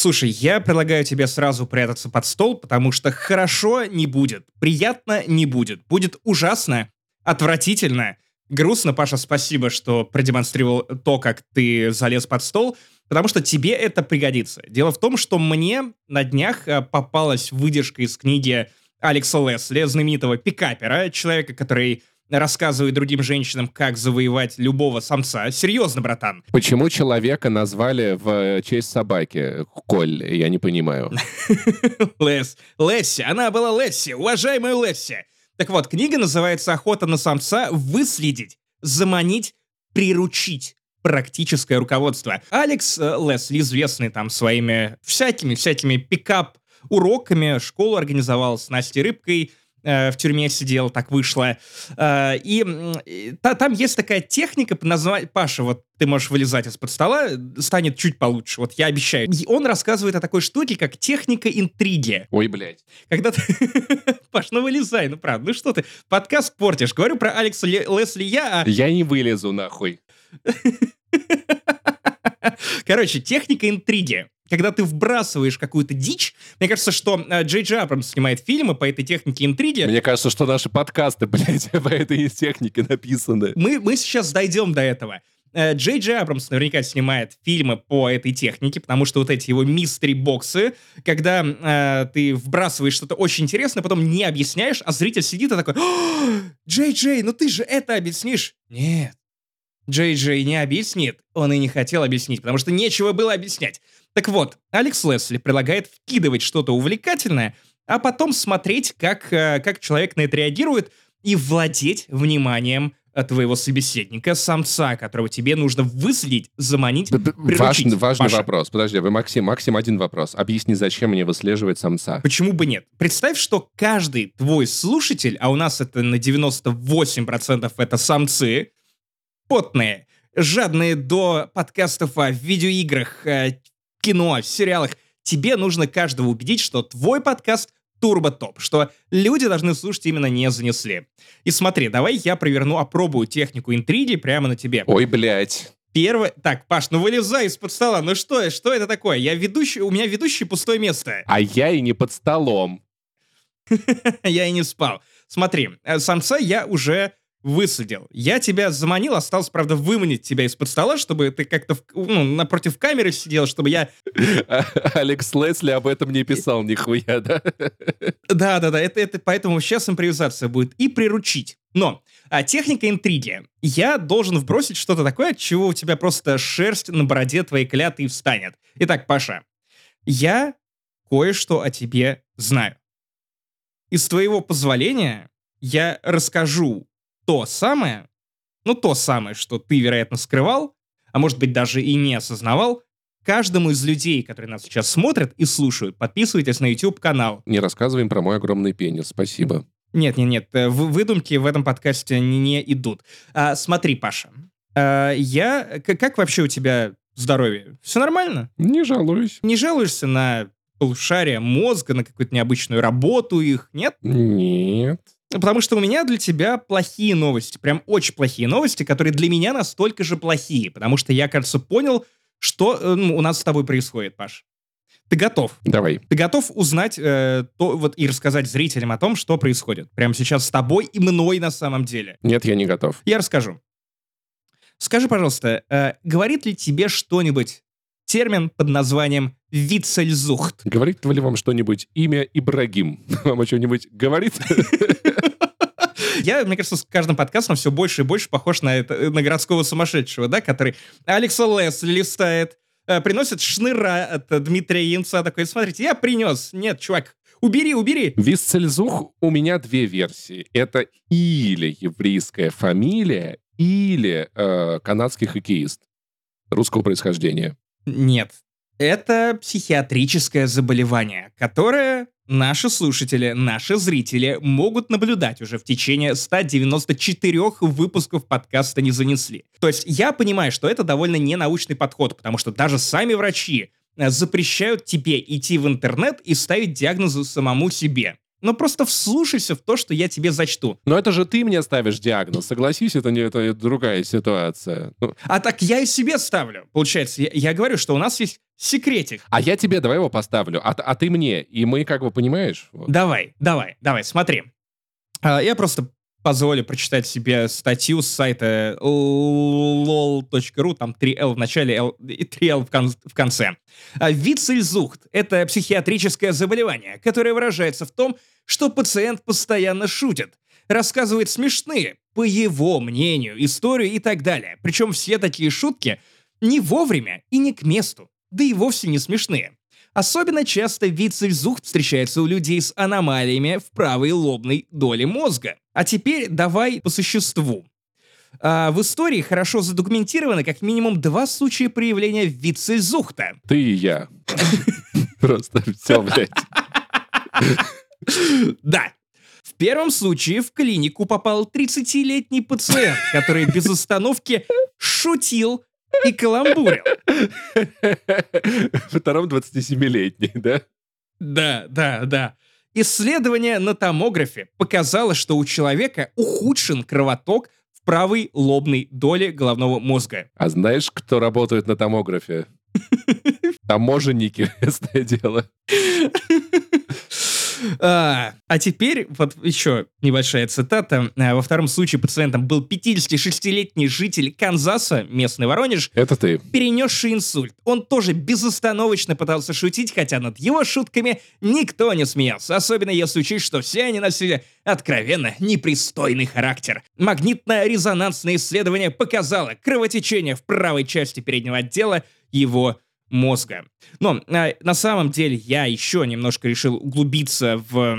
Слушай, я предлагаю тебе сразу прятаться под стол, потому что хорошо не будет, приятно не будет, будет ужасно, отвратительно, грустно. Паша, спасибо, что продемонстрировал то, как ты залез под стол, потому что тебе это пригодится. Дело в том, что мне на днях э, попалась выдержка из книги Алекса Лесли, знаменитого пикапера, человека, который рассказывает другим женщинам, как завоевать любого самца. Серьезно, братан. Почему человека назвали в честь собаки Коль? Я не понимаю. Лес. Лесси. Она была Лесси. Уважаемая Лесси. Так вот, книга называется «Охота на самца. Выследить, заманить, приручить» практическое руководство. Алекс э, Лесли, известный там своими всякими-всякими пикап-уроками, школу организовал с Настей Рыбкой, Э, в тюрьме сидел, так вышло. Э, и та, там есть такая техника под названием... Паша, вот ты можешь вылезать из-под стола, станет чуть получше, вот я обещаю. И он рассказывает о такой штуке, как техника интриги. Ой, блядь. Когда ты... Паш, ну вылезай, ну правда, ну что ты, подкаст портишь. Говорю про Алекса Лесли я, а... Я не вылезу, нахуй. Короче, техника интриги когда ты вбрасываешь какую-то дичь, мне кажется, что э, Джей Джей Абрамс снимает фильмы по этой технике интриги. Мне кажется, что наши подкасты, блядь, по этой технике написаны. Мы, мы сейчас дойдем до этого. Э, Джей Джей Абрамс наверняка снимает фильмы по этой технике, потому что вот эти его мистери-боксы, когда э, ты вбрасываешь что-то очень интересное, потом не объясняешь, а зритель сидит и такой, Джей Джей, ну ты же это объяснишь. Нет, Джей Джей не объяснит. Он и не хотел объяснить, потому что нечего было объяснять. Так вот, Алекс Лесли предлагает вкидывать что-то увлекательное, а потом смотреть, как, э, как человек на это реагирует, и владеть вниманием твоего собеседника, самца, которого тебе нужно выследить, заманить, приручить. Важный, важный вопрос. Подожди, вы, Максим, Максим, один вопрос. Объясни, зачем мне выслеживать самца? Почему бы нет? Представь, что каждый твой слушатель, а у нас это на 98% это самцы, потные, жадные до подкастов о видеоиграх, э, кино, сериалах, тебе нужно каждого убедить, что твой подкаст турбо топ, что люди должны слушать именно не занесли. И смотри, давай я проверну, опробую технику интриги прямо на тебе. Ой, блядь. Первое... Так, Паш, ну вылезай из-под стола. Ну что, что это такое? Я ведущий... У меня ведущий пустое место. А я и не под столом. Я и не спал. Смотри, э, самца я уже высадил. Я тебя заманил, осталось, правда, выманить тебя из-под стола, чтобы ты как-то ну, напротив камеры сидел, чтобы я... Алекс Лесли об этом не писал нихуя, да? Да-да-да, это, это поэтому сейчас импровизация будет. И приручить. Но а, техника интриги. Я должен вбросить что-то такое, от чего у тебя просто шерсть на бороде твоей кляты встанет. Итак, Паша, я кое-что о тебе знаю. Из твоего позволения я расскажу то самое, ну то самое, что ты, вероятно, скрывал, а может быть даже и не осознавал, каждому из людей, которые нас сейчас смотрят и слушают, подписывайтесь на YouTube-канал. Не рассказываем про мой огромный пенис, спасибо. Нет, нет, нет, э, выдумки в этом подкасте не, не идут. А, смотри, Паша, а, я... Как вообще у тебя здоровье? Все нормально? Не жалуюсь. Не жалуешься на полушария мозга, на какую-то необычную работу их, нет? Нет. Потому что у меня для тебя плохие новости, прям очень плохие новости, которые для меня настолько же плохие, потому что я, кажется, понял, что э, у нас с тобой происходит, Паш. Ты готов? Давай. Ты готов узнать э, то, вот, и рассказать зрителям о том, что происходит прямо сейчас с тобой и мной на самом деле? Нет, я не готов. Я расскажу. Скажи, пожалуйста, э, говорит ли тебе что-нибудь термин под названием «вицельзухт»? Говорит ли вам что-нибудь имя Ибрагим? Вам о чем-нибудь говорит? Я, мне кажется, с каждым подкастом все больше и больше похож на, это, на городского сумасшедшего, да, который Алекса Лесли листает, э, приносит шныра от Дмитрия Янца, такой, смотрите, я принес. Нет, чувак, убери, убери. Висцельзух у меня две версии. Это или еврейская фамилия, или э, канадский хоккеист русского происхождения. Нет, это психиатрическое заболевание, которое наши слушатели, наши зрители могут наблюдать уже в течение 194 выпусков подкаста «Не занесли». То есть я понимаю, что это довольно ненаучный подход, потому что даже сами врачи э, запрещают тебе идти в интернет и ставить диагнозы самому себе. Но просто вслушайся в то, что я тебе зачту. Но это же ты мне ставишь диагноз. Согласись, это не это другая ситуация. Ну, А так я и себе ставлю. Получается, я, я говорю, что у нас есть секретик. а я тебе давай его поставлю, а, а ты мне. И мы как бы понимаешь? Вот. Давай, давай, давай, смотри. А, Я просто позволю прочитать себе статью с сайта lol.ru, там 3L в начале L, и 3L в, кон- в конце. А, Вицельзухт — это психиатрическое заболевание, которое выражается в том, что пациент постоянно шутит, рассказывает смешные, по его мнению, историю и так далее. Причем все такие шутки не вовремя и не к месту, да и вовсе не смешные. Особенно часто вицельзухт встречается у людей с аномалиями в правой лобной доле мозга. А теперь давай по существу. А, в истории хорошо задокументировано как минимум два случая проявления вицельзухта. Ты и я. Просто все, блядь. Да. В первом случае в клинику попал 30-летний пациент, который без остановки шутил и каламбурил. Втором 27-летний, да? Да, да, да. Исследование на томографе показало, что у человека ухудшен кровоток в правой лобной доле головного мозга. А знаешь, кто работает на томографе? Таможенники, ясное дело. А, а теперь вот еще небольшая цитата. А, Во втором случае пациентом был 56-летний житель Канзаса, местный Воронеж, Это ты. перенесший инсульт. Он тоже безостановочно пытался шутить, хотя над его шутками никто не смеялся, особенно если учесть, что все они носили откровенно непристойный характер. Магнитно-резонансное исследование показало кровотечение в правой части переднего отдела его мозга. Но а, на самом деле я еще немножко решил углубиться в,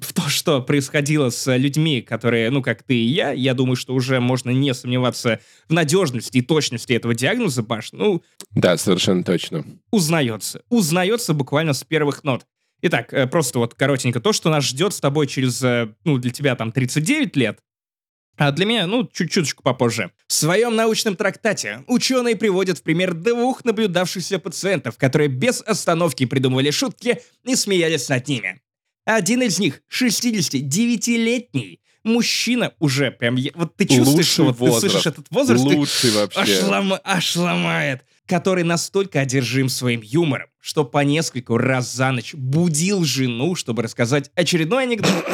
в то, что происходило с людьми, которые, ну, как ты и я, я думаю, что уже можно не сомневаться в надежности и точности этого диагноза, Паш. Ну, Да, совершенно точно. узнается. Узнается буквально с первых нот. Итак, э, просто вот коротенько то, что нас ждет с тобой через, э, ну, для тебя там 39 лет, а для меня, ну, чуть-чуточку попозже. В своем научном трактате ученые приводят в пример двух наблюдавшихся пациентов, которые без остановки придумывали шутки и смеялись над ними. Один из них, 69-летний, мужчина уже, прям, вот ты чувствуешь, Лучший что вот ты слышишь этот возраст, ты- Лучший вообще. аж, ломает. Который настолько одержим своим юмором, что по нескольку раз за ночь будил жену, чтобы рассказать очередной анекдот.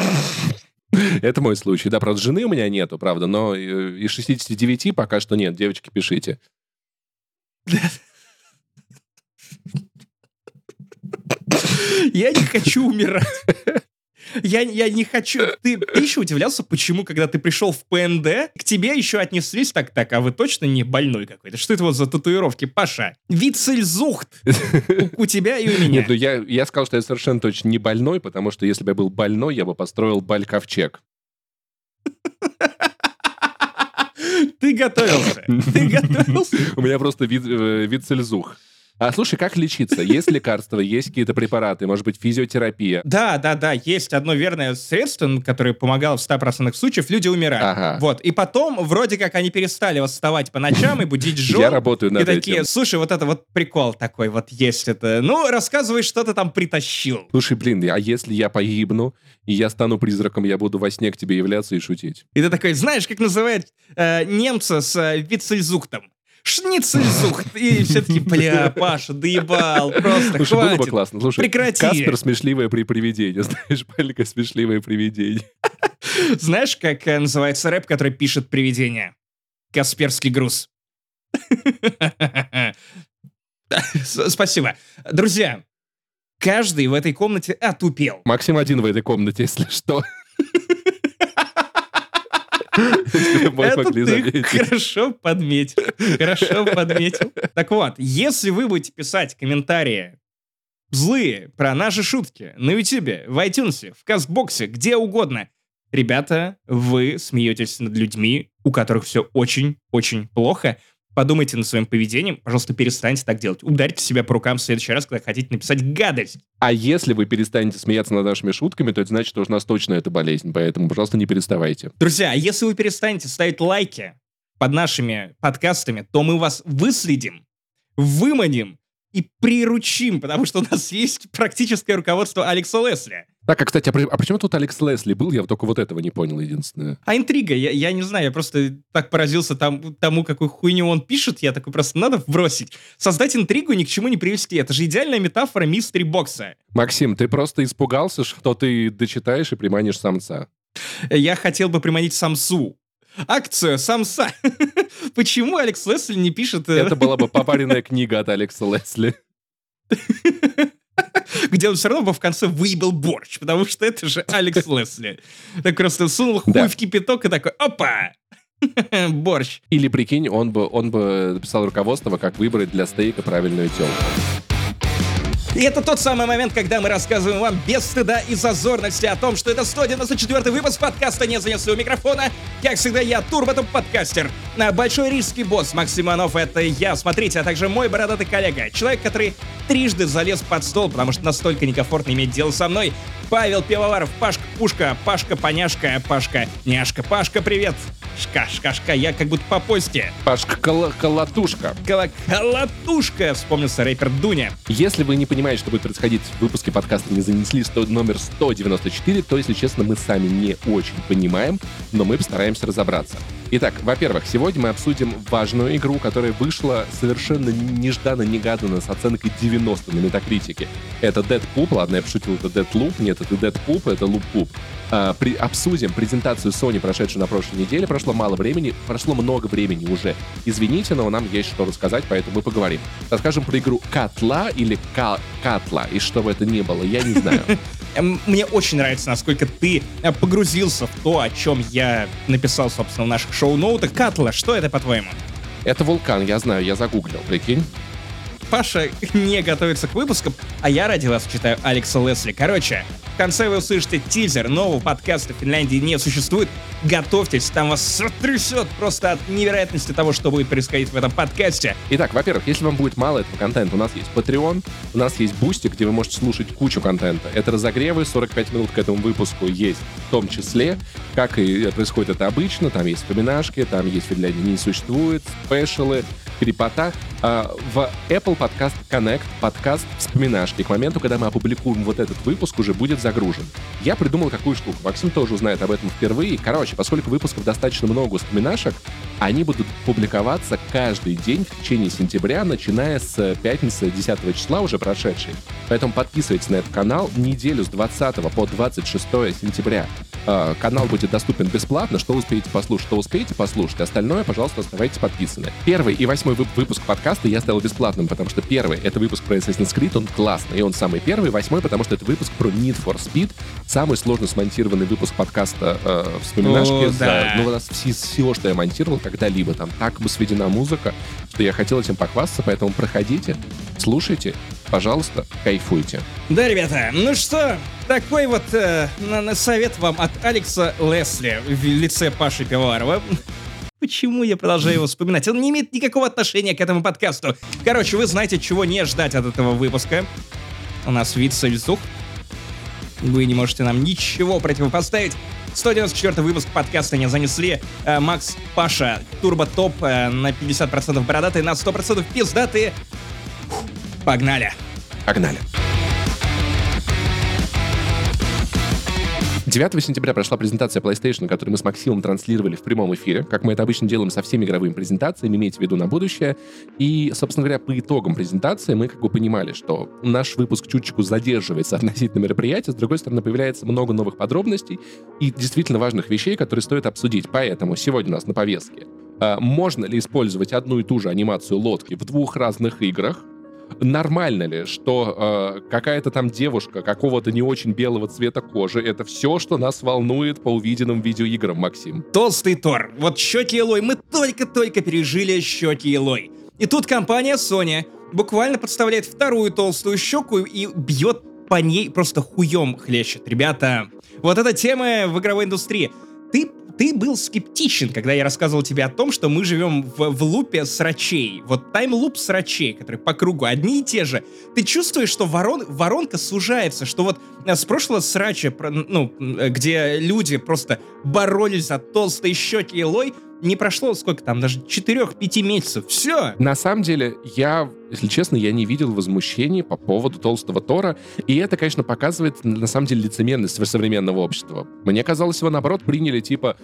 Это мой случай. Да, правда, жены у меня нету, правда, но э, из 69 пока что нет. Девочки, пишите. Я не хочу умирать. Я, я не хочу... Ты, ты еще удивлялся, почему, когда ты пришел в ПНД, к тебе еще отнеслись так, так, а вы точно не больной какой-то? Что это вот за татуировки, Паша? Вицельзухт у, у тебя и у меня. Нет, ну я, я сказал, что я совершенно точно не больной, потому что если бы я был больной, я бы построил баль-ковчег. Ты готовился. Ты готовился. У меня просто э, вицельзух. А слушай, как лечиться? Есть лекарства, есть какие-то препараты, может быть, физиотерапия? Да, да, да, есть одно верное средство, которое помогало в 100% случаев, люди умирают. Ага. Вот, и потом, вроде как, они перестали восставать по ночам и будить жен. Я работаю над И такие, этим. слушай, вот это вот прикол такой, вот есть это. Ну, рассказывай, что ты там притащил. Слушай, блин, а если я погибну, и я стану призраком, я буду во сне к тебе являться и шутить? И ты такой, знаешь, как называют э, немца с э, вицельзухтом? Шницельзухт. И все таки бля, Паша, доебал, просто Слушай, было бы хватит. классно. Слушай, Прекрати. Каспер смешливое при привидении. Знаешь, маленькое смешливое привидение. Знаешь, как э, называется рэп, который пишет привидение? Касперский груз. Спасибо. Друзья, каждый в этой комнате отупел. Максим один в этой комнате, если что. Это ты хорошо подметил. Хорошо подметил. Так вот, если вы будете писать комментарии злые про наши шутки на Ютубе, в iTunes, в Кастбоксе, где угодно, ребята, вы смеетесь над людьми, у которых все очень-очень плохо. Подумайте над своим поведением, пожалуйста, перестаньте так делать. Ударьте себя по рукам в следующий раз, когда хотите написать гадость. А если вы перестанете смеяться над нашими шутками, то это значит, что у нас точно это болезнь. Поэтому, пожалуйста, не переставайте. Друзья, а если вы перестанете ставить лайки под нашими подкастами, то мы вас выследим, выманим и приручим, потому что у нас есть практическое руководство Алекса Лесли. Так, а, кстати, а, при- а почему тут Алекс Лесли был? Я только вот этого не понял, единственное. А интрига, я, я не знаю, я просто так поразился там, тому, какую хуйню он пишет, я такой просто надо вбросить. Создать интригу ни к чему не привести. Это же идеальная метафора мистери бокса. Максим, ты просто испугался, что ты дочитаешь и приманишь самца. Я хотел бы приманить самсу. Акцию самса. Почему Алекс Лесли не пишет... э, Это была бы попаренная книга от Алекса Лесли. где он все равно бы в конце выебал борщ, потому что это же Алекс Лесли. Так просто сунул хуй Да. в кипяток и такой, опа! Борщ. Или, прикинь, он бы, он бы написал руководство, как выбрать для стейка правильную телку. И это тот самый момент, когда мы рассказываем вам без стыда и зазорности о том, что это 194 выпуск подкаста «Не занесли у микрофона». Как всегда, я Турботоп подкастер. На Большой рижский босс Максим Иванов — это я. Смотрите, а также мой бородатый коллега. Человек, который трижды залез под стол, потому что настолько некомфортно иметь дело со мной. Павел Пивоваров, Пашка Пушка, Пашка Поняшка, Пашка Няшка. Пашка, привет! Шка, шкашка, я как будто по посте. Пашка Колотушка. Колотушка, вспомнился рэпер Дуня. Если вы не понимаете, что будет происходить в выпуске подкаста «Не занесли» сто- номер 194, то, если честно, мы сами не очень понимаем, но мы постараемся разобраться. Итак, во-первых, сегодня мы обсудим важную игру, которая вышла совершенно нежданно-негаданно с оценкой 90 на метакритике. Это Deadpool, ладно, я пошутил, это Deadloop, нет, это Deadpool, это Loop А, при, обсудим презентацию Sony, прошедшую на прошлой неделе. Прошло мало времени, прошло много времени уже. Извините, но нам есть что рассказать, поэтому мы поговорим. Расскажем про игру Катла или Ка- Катла, и что бы это ни было, я не знаю. Эм, Мне очень нравится, насколько ты э, погрузился в то, о чем я написал, собственно, в наших шоу-ноутах. Катла, что это, по-твоему? Это вулкан, я знаю, я загуглил, прикинь. Паша не готовится к выпускам, а я ради вас читаю Алекса Лесли. Короче, в конце вы услышите тизер нового подкаста Финляндии не существует. Готовьтесь, там вас сотрясет просто от невероятности того, что будет происходить в этом подкасте. Итак, во-первых, если вам будет мало этого контента, у нас есть Patreon, у нас есть Boosty, где вы можете слушать кучу контента. Это разогревы, 45 минут к этому выпуску есть в том числе, как и происходит это обычно, там есть вспоминашки, там есть Финляндия не существует, спешалы, крепота. А, в Apple Podcast Connect подкаст вспоминашки к моменту, когда мы опубликуем вот этот выпуск, уже будет загружен. Я придумал какую штуку. Максим тоже узнает об этом впервые. Короче, поскольку выпусков достаточно много вспоминашек, они будут публиковаться каждый день в течение сентября, начиная с пятницы 10 числа, уже прошедшей. Поэтому подписывайтесь на этот канал неделю с 20 по 26 сентября. Э, Канал будет доступен бесплатно. Что успеете послушать, что успеете послушать. Остальное, пожалуйста, оставайтесь подписаны. Первый и восьмой вып- выпуск подкаста я сделал бесплатным, потому что первый — это выпуск про Assassin's Creed, он классный, и он самый первый. Восьмой, потому что это выпуск про Need for Speed, самый сложно смонтированный выпуск подкаста э, «Вспоминашки». О, за- да. ну, у нас все, все, что я монтировал когда-либо. Там так бы сведена музыка, что я хотел этим похвастаться, поэтому проходите, слушайте, пожалуйста, кайфуйте. Да, ребята, ну что, такой вот э, совет вам от Алекса Лесли в лице Паши Пивоварова. Почему я продолжаю его вспоминать? Он не имеет никакого отношения к этому подкасту. Короче, вы знаете, чего не ждать от этого выпуска. У нас вид сальзух. Вы не можете нам ничего противопоставить. 194 выпуск подкаста не занесли. Э, Макс, Паша, Турбо Топ э, на 50% бородатые, на 100% пиздатые. Погнали. Погнали. 9 сентября прошла презентация PlayStation, которую мы с Максимом транслировали в прямом эфире, как мы это обычно делаем со всеми игровыми презентациями, имейте в виду на будущее. И, собственно говоря, по итогам презентации мы как бы понимали, что наш выпуск чуточку задерживается относительно мероприятия, с другой стороны, появляется много новых подробностей и действительно важных вещей, которые стоит обсудить. Поэтому сегодня у нас на повестке а, можно ли использовать одну и ту же анимацию лодки в двух разных играх, Нормально ли, что э, какая-то там девушка какого-то не очень белого цвета кожи, это все, что нас волнует по увиденным видеоиграм, Максим? Толстый Тор. Вот щеки Элой. Мы только-только пережили щеки Элой. И тут компания Sony буквально подставляет вторую толстую щеку и бьет по ней просто хуем хлещет. Ребята, вот эта тема в игровой индустрии. Ты, ты был скептичен, когда я рассказывал тебе о том, что мы живем в, в лупе срачей. Вот тайм-луп срачей, которые по кругу одни и те же. Ты чувствуешь, что ворон, воронка сужается, что вот с прошлого срача, ну, где люди просто боролись за толстые щеки и лой, не прошло сколько там, даже 4-5 месяцев. Все. На самом деле, я, если честно, я не видел возмущений по поводу толстого Тора. И это, конечно, показывает, на самом деле, лицемерность современного общества. Мне казалось, его, наоборот, приняли, типа,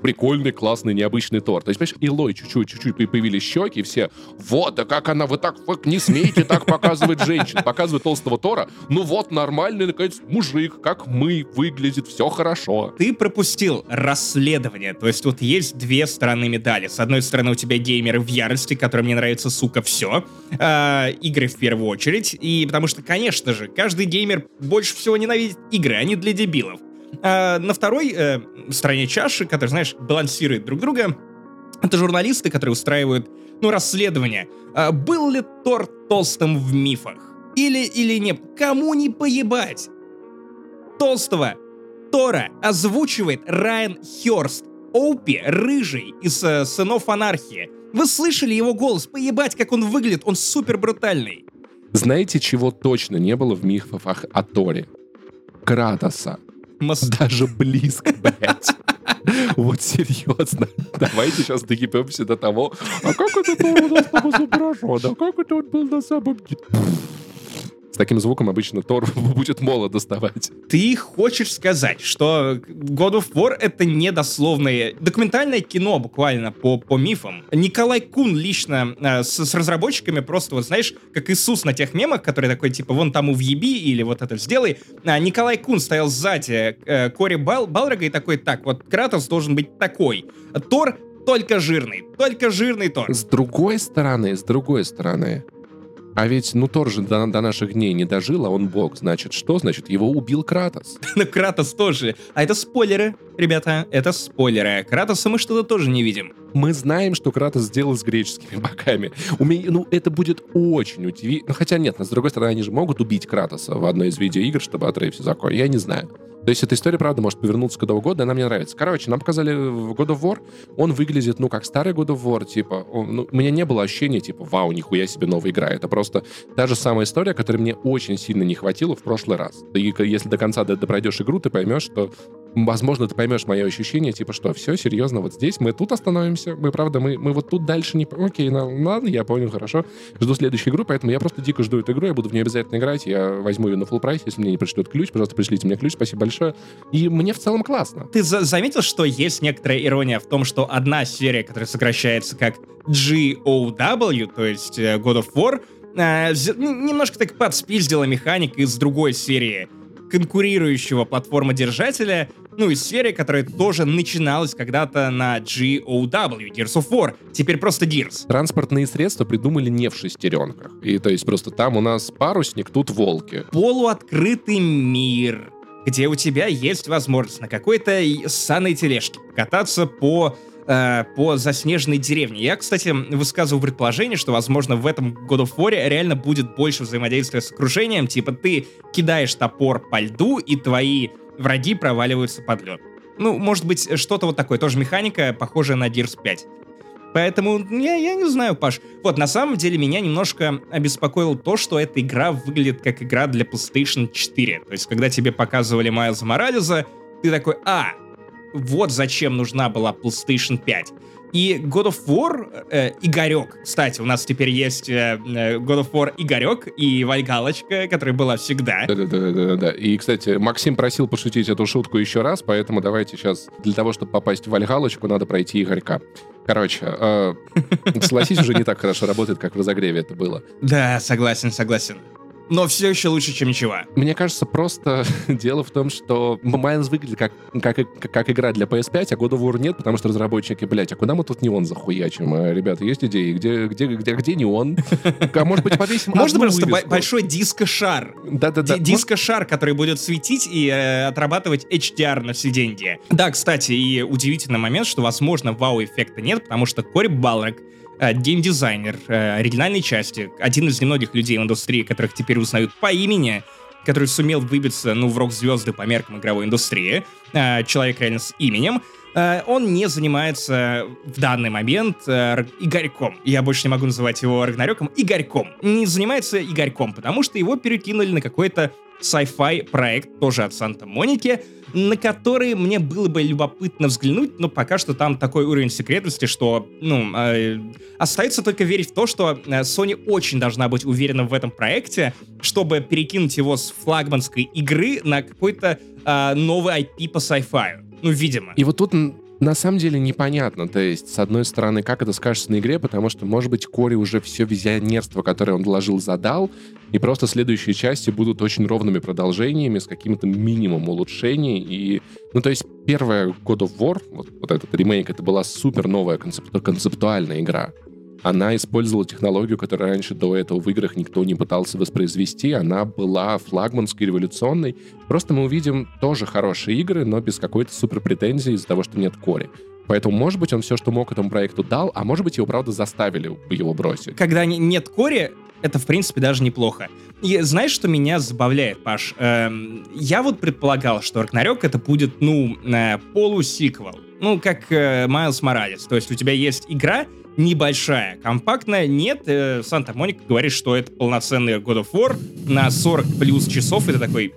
прикольный, классный, необычный торт. То есть, понимаешь, Илой чуть-чуть, чуть-чуть появились щеки, все, вот, да как она, вы так, вы не смеете так показывать женщин, показывает толстого Тора, ну вот, нормальный, наконец, мужик, как мы, выглядит, все хорошо. Ты пропустил расследование, то есть тут есть две стороны медали. С одной стороны, у тебя геймеры в ярости, которым не нравится, сука, все. Э, игры в первую очередь, и потому что, конечно же, каждый геймер больше всего ненавидит игры, они для дебилов. А на второй э, стороне чаши, которые, знаешь, балансируют друг друга, это журналисты, которые устраивают, ну, расследование. А был ли Тор толстым в мифах? Или, или нет? Кому не поебать? Толстого Тора озвучивает Райан Хёрст, Оупи, рыжий, из э, «Сынов анархии». Вы слышали его голос? Поебать, как он выглядит, он супер брутальный. Знаете, чего точно не было в мифах о Торе? Кратоса. Даже близко, блядь. Вот серьезно. Давайте сейчас докипемся до того, а как это было нас там изображено? А как это он был на самом деле? С таким звуком обычно Тор будет моло доставать. Ты хочешь сказать, что God of War — это недословное документальное кино буквально по, по мифам? Николай Кун лично э, с, с разработчиками просто, вот знаешь, как Иисус на тех мемах, который такой, типа, вон там увъеби или вот это сделай. А Николай Кун стоял сзади э, Кори Бал, Балрога и такой, так, вот Кратос должен быть такой. Тор только жирный, только жирный Тор. С другой стороны, с другой стороны, а ведь, ну, Тор же до, до наших дней не дожил, а он бог. Значит, что? Значит, его убил Кратос. Ну, Кратос тоже. А это спойлеры, ребята. Это спойлеры. Кратоса мы что-то тоже не видим. Мы знаем, что Кратос сделал с греческими богами. У меня, ну, это будет очень удивительно. Ну, хотя нет, но с другой стороны, они же могут убить Кратоса в одной из видеоигр, чтобы отрывать все закон. Я не знаю. То есть эта история, правда, может повернуться куда угодно, она мне нравится. Короче, нам показали God of War, он выглядит, ну, как старый God of War, типа, он, ну, у меня не было ощущения, типа, вау, нихуя себе новая игра. Это просто та же самая история, которой мне очень сильно не хватило в прошлый раз. И если до конца пройдешь игру, ты поймешь, что возможно, ты поймешь мое ощущение, типа, что все, серьезно, вот здесь мы тут остановимся, мы, правда, мы, мы вот тут дальше не... Окей, ну, ладно, я понял, хорошо. Жду следующую игру, поэтому я просто дико жду эту игру, я буду в нее обязательно играть, я возьму ее на full прайс, если мне не пришлют ключ, пожалуйста, пришлите мне ключ, спасибо большое. И мне в целом классно. Ты за заметил, что есть некоторая ирония в том, что одна серия, которая сокращается как GOW, то есть э, God of War, э, немножко так подспиздила механик из другой серии конкурирующего платформодержателя, ну и серия, которая тоже начиналась когда-то на GOW, Gears of War, теперь просто Gears. Транспортные средства придумали не в шестеренках. И то есть просто там у нас парусник, тут волки. Полуоткрытый мир, где у тебя есть возможность на какой-то саной тележке кататься по э, по заснеженной деревне. Я, кстати, высказываю предположение, что, возможно, в этом God of War реально будет больше взаимодействия с окружением. Типа ты кидаешь топор по льду, и твои враги проваливаются под лед. Ну, может быть, что-то вот такое. Тоже механика, похожая на Gears 5. Поэтому я, я не знаю, Паш. Вот, на самом деле меня немножко обеспокоило то, что эта игра выглядит как игра для PlayStation 4. То есть, когда тебе показывали Майлза Морализа, ты такой, а, вот зачем нужна была PlayStation 5. И God of War э, Игорек. Кстати, у нас теперь есть э, э God of War Игорек и Вальгалочка, которая была всегда. Да-да-да. И, кстати, Максим просил пошутить эту шутку еще раз, поэтому давайте сейчас для того, чтобы попасть в Вальгалочку, надо пройти Игорька. Короче, э, согласись, уже не так хорошо работает, как в разогреве это было. Да, согласен, согласен но все еще лучше, чем ничего. Мне кажется, просто дело в том, что Майнс выглядит как, как, как, игра для PS5, а God of War нет, потому что разработчики, блядь, а куда мы тут неон захуячим? А, ребята, есть идеи? Где, где, где, где неон? А может быть, повесим Можно просто большой диско-шар. Да-да-да. Диско-шар, который будет светить и э, отрабатывать HDR на все деньги. Да, кстати, и удивительный момент, что, возможно, вау-эффекта нет, потому что Кори Балрак геймдизайнер э, оригинальной части, один из немногих людей в индустрии, которых теперь узнают по имени, который сумел выбиться, ну, в рок-звезды по меркам игровой индустрии, э, человек реально с именем, Э, он не занимается в данный момент э, Игорьком. Я больше не могу называть его Рагнарёком. Игорьком. Не занимается Игорьком, потому что его перекинули на какой-то sci-fi проект, тоже от Санта-Моники, на который мне было бы любопытно взглянуть, но пока что там такой уровень секретности, что, ну, э, остается только верить в то, что э, Sony очень должна быть уверена в этом проекте, чтобы перекинуть его с флагманской игры на какой-то э, новый IP по sci-fi. Ну, видимо. И вот тут на самом деле непонятно. То есть, с одной стороны, как это скажется на игре, потому что, может быть, Кори уже все визионерство, которое он вложил, задал, и просто следующие части будут очень ровными продолжениями с каким-то минимумом улучшений. И, ну, то есть, первая God of War, вот, вот этот ремейк, это была супер новая концепту- концептуальная игра она использовала технологию, которую раньше до этого в играх никто не пытался воспроизвести. Она была флагманской, революционной. Просто мы увидим тоже хорошие игры, но без какой-то супер претензии из-за того, что нет кори. Поэтому, может быть, он все, что мог этому проекту дал, а может быть, его, правда, заставили его бросить. Когда нет кори, это, в принципе, даже неплохо. И знаешь, что меня забавляет, Паш? Эм, я вот предполагал, что Рагнарёк это будет, ну, э, полусиквел. Ну, как э, Майлз Моралес. То есть у тебя есть игра, небольшая, компактная. Нет, э, Санта-Моника говорит, что это полноценный God of War на 40 плюс часов. Это такой...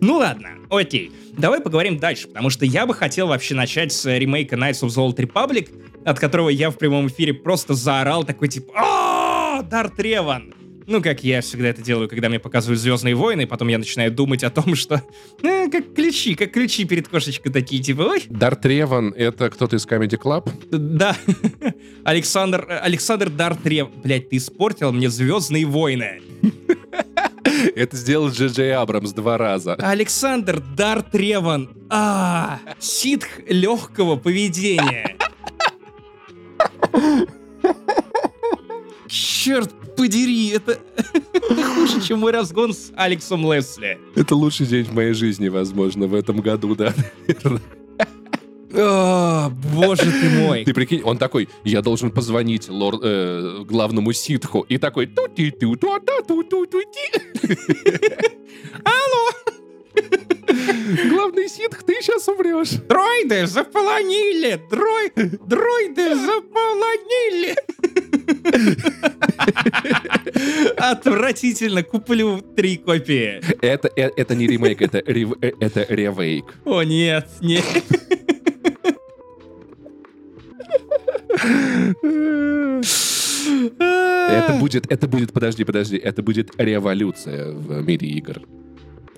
Ну ладно, окей. Давай поговорим дальше, потому что я бы хотел вообще начать с ремейка Knights of the Old Republic, от которого я в прямом эфире просто заорал такой типа «О, Дарт Реван!» Ну, как я всегда это делаю, когда мне показывают «Звездные войны», и потом я начинаю думать о том, что... Э, как ключи, как ключи перед кошечкой такие, типа, ой. Дарт Реван — это кто-то из Comedy Club? Да. Александр... Александр Дарт Реван. Блять, ты испортил мне «Звездные войны». Это сделал Джей Джей Абрамс два раза. Александр Дарт Реван. А, ситх легкого поведения. Черт подери, это, хуже, чем мой разгон с Алексом Лесли. Это лучший день в моей жизни, возможно, в этом году, да, О, боже ты мой. Ты прикинь, он такой, я должен позвонить лор, э, главному ситху. И такой... Алло! Главный ситх, ты сейчас умрешь. Дроиды заполонили! Дрой... Дроиды заполонили! Отвратительно, куплю три копии. Это, это, это не ремейк, это, рев, э, это ревейк. О, нет, нет. Это будет, это будет, подожди, подожди, это будет революция в мире игр.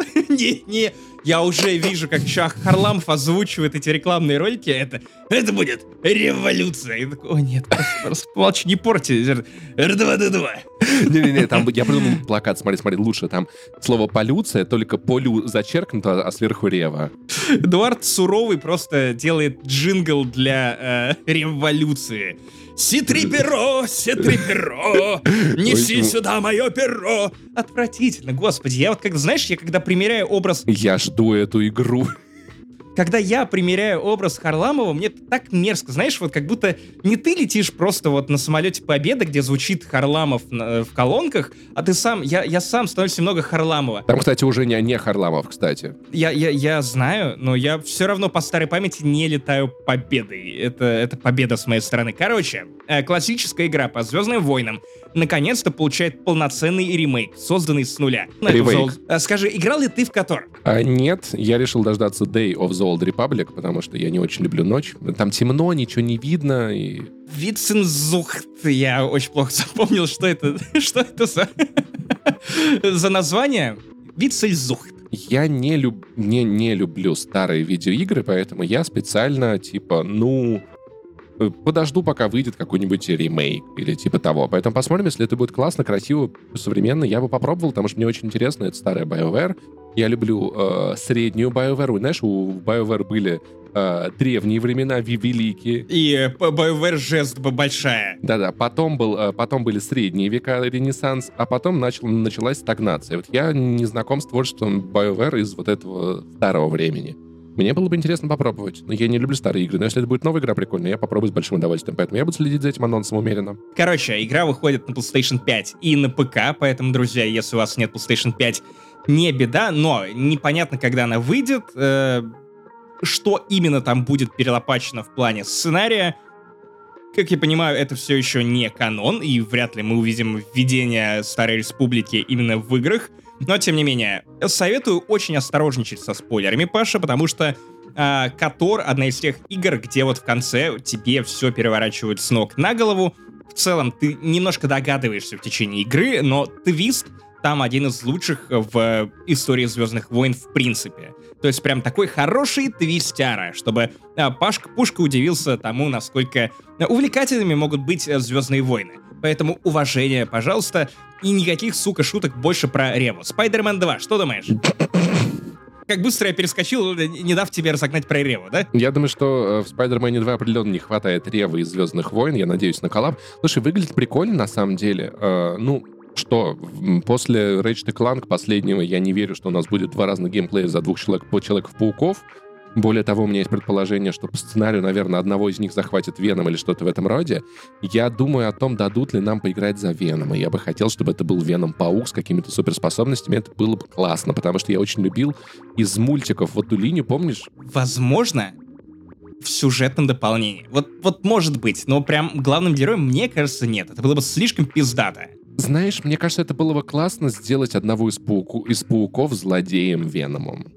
Не-не, я уже вижу, как Шах Харламов озвучивает эти рекламные ролики. Это, это будет революция. И такой, о нет, просто, помолчи, не порти. R2D2. Не-не-не, там я придумал плакат, смотри, смотри, лучше. Там слово полюция, только полю зачеркнуто, а сверху рева. Эдуард Суровый просто делает джингл для э, революции. Ситри перо, ситри перо, неси Ой, сюда мое перо. Отвратительно, господи. Я вот, как знаешь, я когда примеряю образ... Я жду эту игру когда я примеряю образ Харламова, мне так мерзко, знаешь, вот как будто не ты летишь просто вот на самолете Победы, где звучит Харламов на, в колонках, а ты сам, я, я сам становлюсь немного Харламова. Там, кстати, уже не, не Харламов, кстати. Я, я, я знаю, но я все равно по старой памяти не летаю Победой. Это, это победа с моей стороны. Короче, э, классическая игра по Звездным войнам наконец-то получает полноценный ремейк, созданный с нуля. Ремейк. Э, скажи, играл ли ты в Котор? А, нет, я решил дождаться Day of the Old Republic, потому что я не очень люблю ночь. Там темно, ничего не видно. И... Вицензухт. Я очень плохо запомнил, что это, что это за, за название. Вицензухт. Я не, люб... не, не люблю старые видеоигры, поэтому я специально, типа, ну, подожду, пока выйдет какой-нибудь ремейк или типа того. Поэтому посмотрим, если это будет классно, красиво, современно. Я бы попробовал, потому что мне очень интересно. Это старая BioWare. Я люблю э, среднюю BioWare. Знаешь, у BioWare были э, древние времена, великие. И э, BioWare жест большая. Да-да, потом, был, э, потом были средние века, Ренессанс, а потом начал, началась стагнация. Вот я не знаком с творчеством BioWare из вот этого старого времени. Мне было бы интересно попробовать. Но я не люблю старые игры. Но если это будет новая игра прикольная, я попробую с большим удовольствием. Поэтому я буду следить за этим анонсом умеренно. Короче, игра выходит на PlayStation 5 и на ПК, поэтому, друзья, если у вас нет PlayStation 5, не беда, но непонятно, когда она выйдет, э, что именно там будет перелопачено в плане сценария. Как я понимаю, это все еще не канон, и вряд ли мы увидим введение Старой Республики именно в играх. Но, тем не менее, советую очень осторожничать со спойлерами, Паша, потому что э, Котор — одна из тех игр, где вот в конце тебе все переворачивают с ног на голову. В целом, ты немножко догадываешься в течение игры, но твист там один из лучших в истории Звездных войн в принципе. То есть прям такой хороший твистяра, чтобы а, Пашка Пушка удивился тому, насколько увлекательными могут быть э, Звездные войны. Поэтому уважение, пожалуйста, и никаких, сука, шуток больше про Реву. Спайдермен 2, что думаешь? как быстро я перескочил, не дав тебе разогнать про Реву, да? Я думаю, что э, в Spider-Man 2 определенно не хватает Ревы из Звездных войн. Я надеюсь на коллаб. Слушай, выглядит прикольно на самом деле. Э, ну, что после Ratchet Clank последнего я не верю, что у нас будет два разных геймплея за двух человек, Человеков-пауков. Более того, у меня есть предположение, что по сценарию, наверное, одного из них захватит Веном или что-то в этом роде. Я думаю о том, дадут ли нам поиграть за Веном. И я бы хотел, чтобы это был Веном-паук с какими-то суперспособностями. Это было бы классно, потому что я очень любил из мультиков вот ту линию, помнишь? Возможно, в сюжетном дополнении. Вот, вот может быть, но прям главным героем, мне кажется, нет. Это было бы слишком пиздато. Знаешь, мне кажется, это было бы классно сделать одного из, пауку, из пауков злодеем Веномом.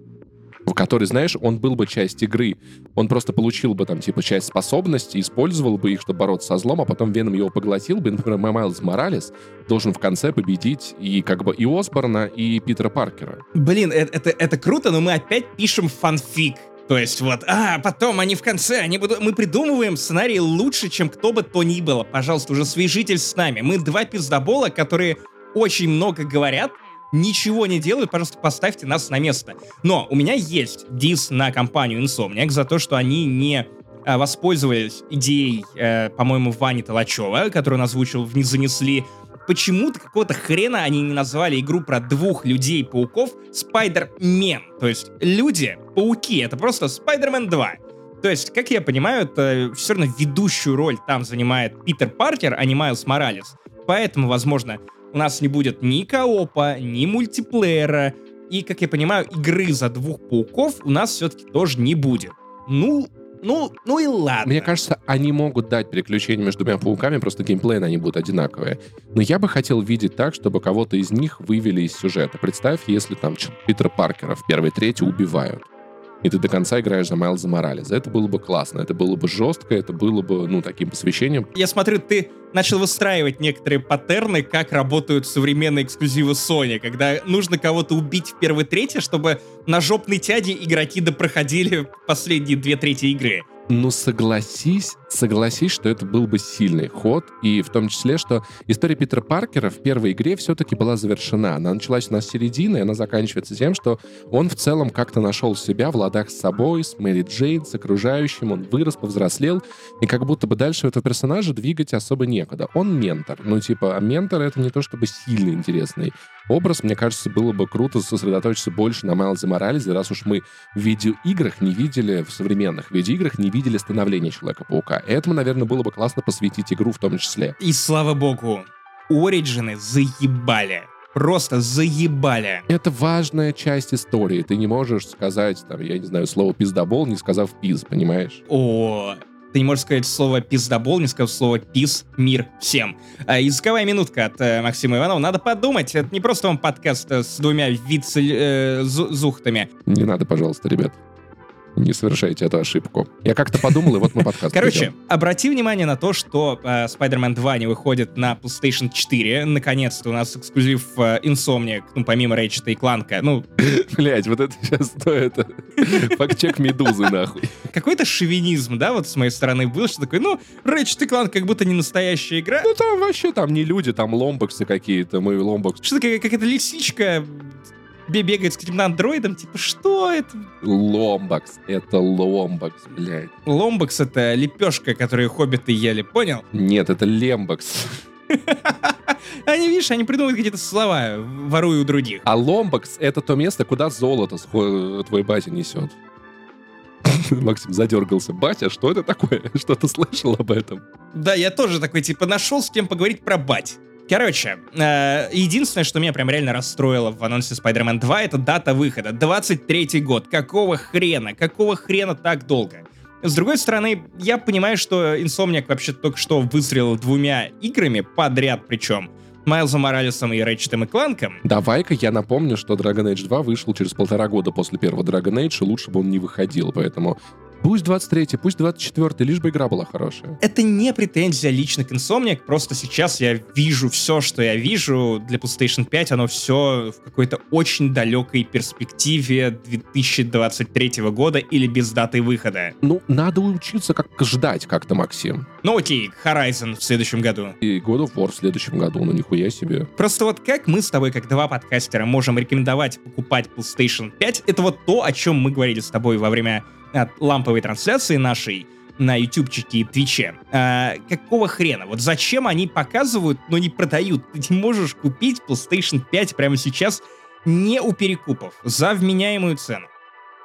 В который, знаешь, он был бы часть игры. Он просто получил бы там, типа, часть способностей, использовал бы их, чтобы бороться со злом, а потом Веном его поглотил бы. Например, Майлз Моралес должен в конце победить и как бы и Осборна, и Питера Паркера. Блин, это, это, это круто, но мы опять пишем фанфик. То есть вот, а, потом они в конце, они будут, мы придумываем сценарий лучше, чем кто бы то ни было. Пожалуйста, уже свяжитесь с нами. Мы два пиздобола, которые очень много говорят, ничего не делают, пожалуйста, поставьте нас на место. Но у меня есть дис на компанию Insomniac за то, что они не а, воспользовались идеей, э, по-моему, Вани Толачева, которую он озвучил «Не занесли», почему-то какого-то хрена они не назвали игру про двух людей-пауков Spider-Man. То есть люди-пауки, это просто Spider-Man 2. То есть, как я понимаю, это все равно ведущую роль там занимает Питер Паркер, а не Майлз Моралес. Поэтому, возможно, у нас не будет ни коопа, ни мультиплеера, и, как я понимаю, игры за двух пауков у нас все-таки тоже не будет. Ну, ну, ну и ладно. Мне кажется, они могут дать переключение между двумя пауками, просто геймплей они будут одинаковые. Но я бы хотел видеть так, чтобы кого-то из них вывели из сюжета. Представь, если там Питера Паркера в первой трети убивают и ты до конца играешь за Майлза Морализа. Это было бы классно, это было бы жестко, это было бы, ну, таким посвящением. Я смотрю, ты начал выстраивать некоторые паттерны, как работают современные эксклюзивы Sony, когда нужно кого-то убить в первой трети, чтобы на жопной тяде игроки допроходили последние две трети игры. Ну, согласись, согласись, что это был бы сильный ход, и в том числе, что история Питера Паркера в первой игре все-таки была завершена. Она началась у нас с середины, и она заканчивается тем, что он в целом как-то нашел себя в ладах с собой, с Мэри Джейн, с окружающим, он вырос, повзрослел, и как будто бы дальше этого персонажа двигать особо некуда. Он ментор. Ну, типа, а ментор — это не то чтобы сильно интересный образ. Мне кажется, было бы круто сосредоточиться больше на Майлзе Моралезе, раз уж мы в видеоиграх не видели, в современных видеоиграх не видели становления Человека-паука. Этому, наверное, было бы классно посвятить игру в том числе. И слава богу, Ориджины заебали просто заебали. Это важная часть истории. Ты не можешь сказать, там, я не знаю, слово пиздобол, не сказав пиз, понимаешь? О, ты не можешь сказать слово пиздобол, не сказав слово пиз, мир всем. А, языковая минутка от э, Максима Иванова. Надо подумать, это не просто вам подкаст э, с двумя вице-зухтами. Э, не надо, пожалуйста, ребят не совершайте эту ошибку. Я как-то подумал, и вот мы подкаст Короче, ведем. обрати внимание на то, что э, Spider-Man 2 не выходит на PlayStation 4. Наконец-то у нас эксклюзив э, Insomniac, ну, помимо Ratchet и Кланка. Ну... Блять, вот это сейчас стоит. Факт-чек Медузы, нахуй. Какой-то шовинизм, да, вот с моей стороны был, что такой, ну, Ratchet и Clank как будто не настоящая игра. Ну, там вообще там не люди, там ломбоксы какие-то, мы ломбокс. Что такое, какая-то лисичка бегает с каким-то андроидом, типа, что это? Ломбакс, это ломбакс, блядь. Ломбакс — это лепешка, которую хоббиты ели, понял? Нет, это лембакс. Они, видишь, они придумывают какие-то слова, воруя у других. А ломбакс — это то место, куда золото твой батя несет. Максим задергался. Батя, что это такое? Что ты слышал об этом? Да, я тоже такой, типа, нашел с кем поговорить про бать. Короче, э, единственное, что меня прям реально расстроило в анонсе Spider-Man 2, это дата выхода. 23-й год. Какого хрена? Какого хрена так долго? С другой стороны, я понимаю, что Insomniac вообще только что выстрелил двумя играми подряд причем. Майлзом Моралесом и Рэчетом и Кланком. Давай-ка я напомню, что Dragon Age 2 вышел через полтора года после первого Dragon Age, и лучше бы он не выходил, поэтому Пусть 23-й, пусть 24-й, лишь бы игра была хорошая. Это не претензия лично к Insomniac, просто сейчас я вижу все, что я вижу для PlayStation 5, оно все в какой-то очень далекой перспективе 2023 года или без даты выхода. Ну, надо учиться как ждать как-то, Максим. Ну окей, Horizon в следующем году. И God of War в следующем году, ну нихуя себе. Просто вот как мы с тобой, как два подкастера, можем рекомендовать покупать PlayStation 5, это вот то, о чем мы говорили с тобой во время от ламповой трансляции нашей на ютубчике и твиче. А, какого хрена? Вот зачем они показывают, но не продают? Ты можешь купить PlayStation 5 прямо сейчас не у перекупов, за вменяемую цену.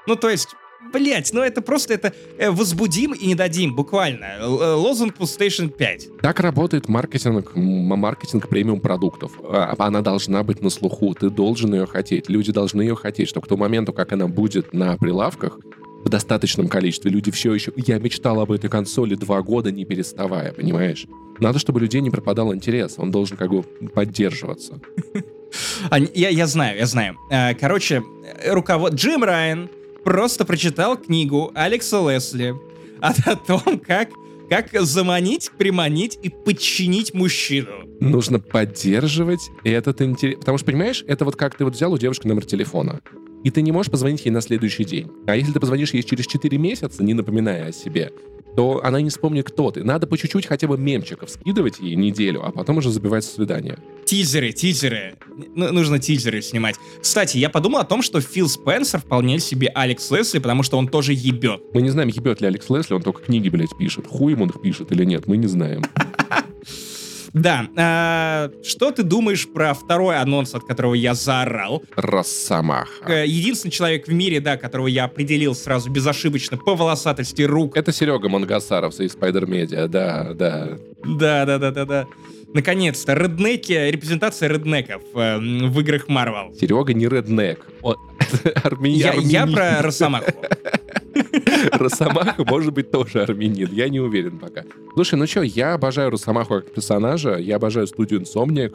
Ну, то есть, Блять, ну это просто это э, возбудим и не дадим, буквально. Э, лозунг PlayStation 5. Так работает маркетинг, маркетинг премиум продуктов. А, она должна быть на слуху, ты должен ее хотеть, люди должны ее хотеть, чтобы к тому моменту, как она будет на прилавках, в достаточном количестве. Люди все еще... Я мечтал об этой консоли два года, не переставая, понимаешь? Надо, чтобы людей не пропадал интерес. Он должен как бы поддерживаться. Я, я знаю, я знаю. Э, короче, руковод... Джим Райан просто прочитал книгу Алекса Лесли о, о том, как как заманить, приманить и подчинить мужчину. Нужно поддерживать этот интерес. Потому что, понимаешь, это вот как ты вот взял у девушки номер телефона и ты не можешь позвонить ей на следующий день. А если ты позвонишь ей через 4 месяца, не напоминая о себе, то она не вспомнит, кто ты. Надо по чуть-чуть хотя бы мемчиков скидывать ей неделю, а потом уже забивать свидание. Тизеры, тизеры. Н- нужно тизеры снимать. Кстати, я подумал о том, что Фил Спенсер вполне себе Алекс Лесли, потому что он тоже ебет. Мы не знаем, ебет ли Алекс Лесли, он только книги, блядь, пишет. Хуй ему их пишет или нет, мы не знаем. Да. А, что ты думаешь про второй анонс, от которого я заорал? Росомаха. Э, единственный человек в мире, да, которого я определил сразу безошибочно по волосатости рук. Это Серега Мангасаров из Spider Media, да, да. Да, да, да, да, да. Наконец-то, реднеки, репрезентация реднеков э, в играх Marvel. Серега не реднек. Он, арми... я, я про Росомаху. Росомаха может быть тоже армянин, я не уверен пока. Слушай, ну что, я обожаю Росомаху как персонажа, я обожаю студию Insomniac,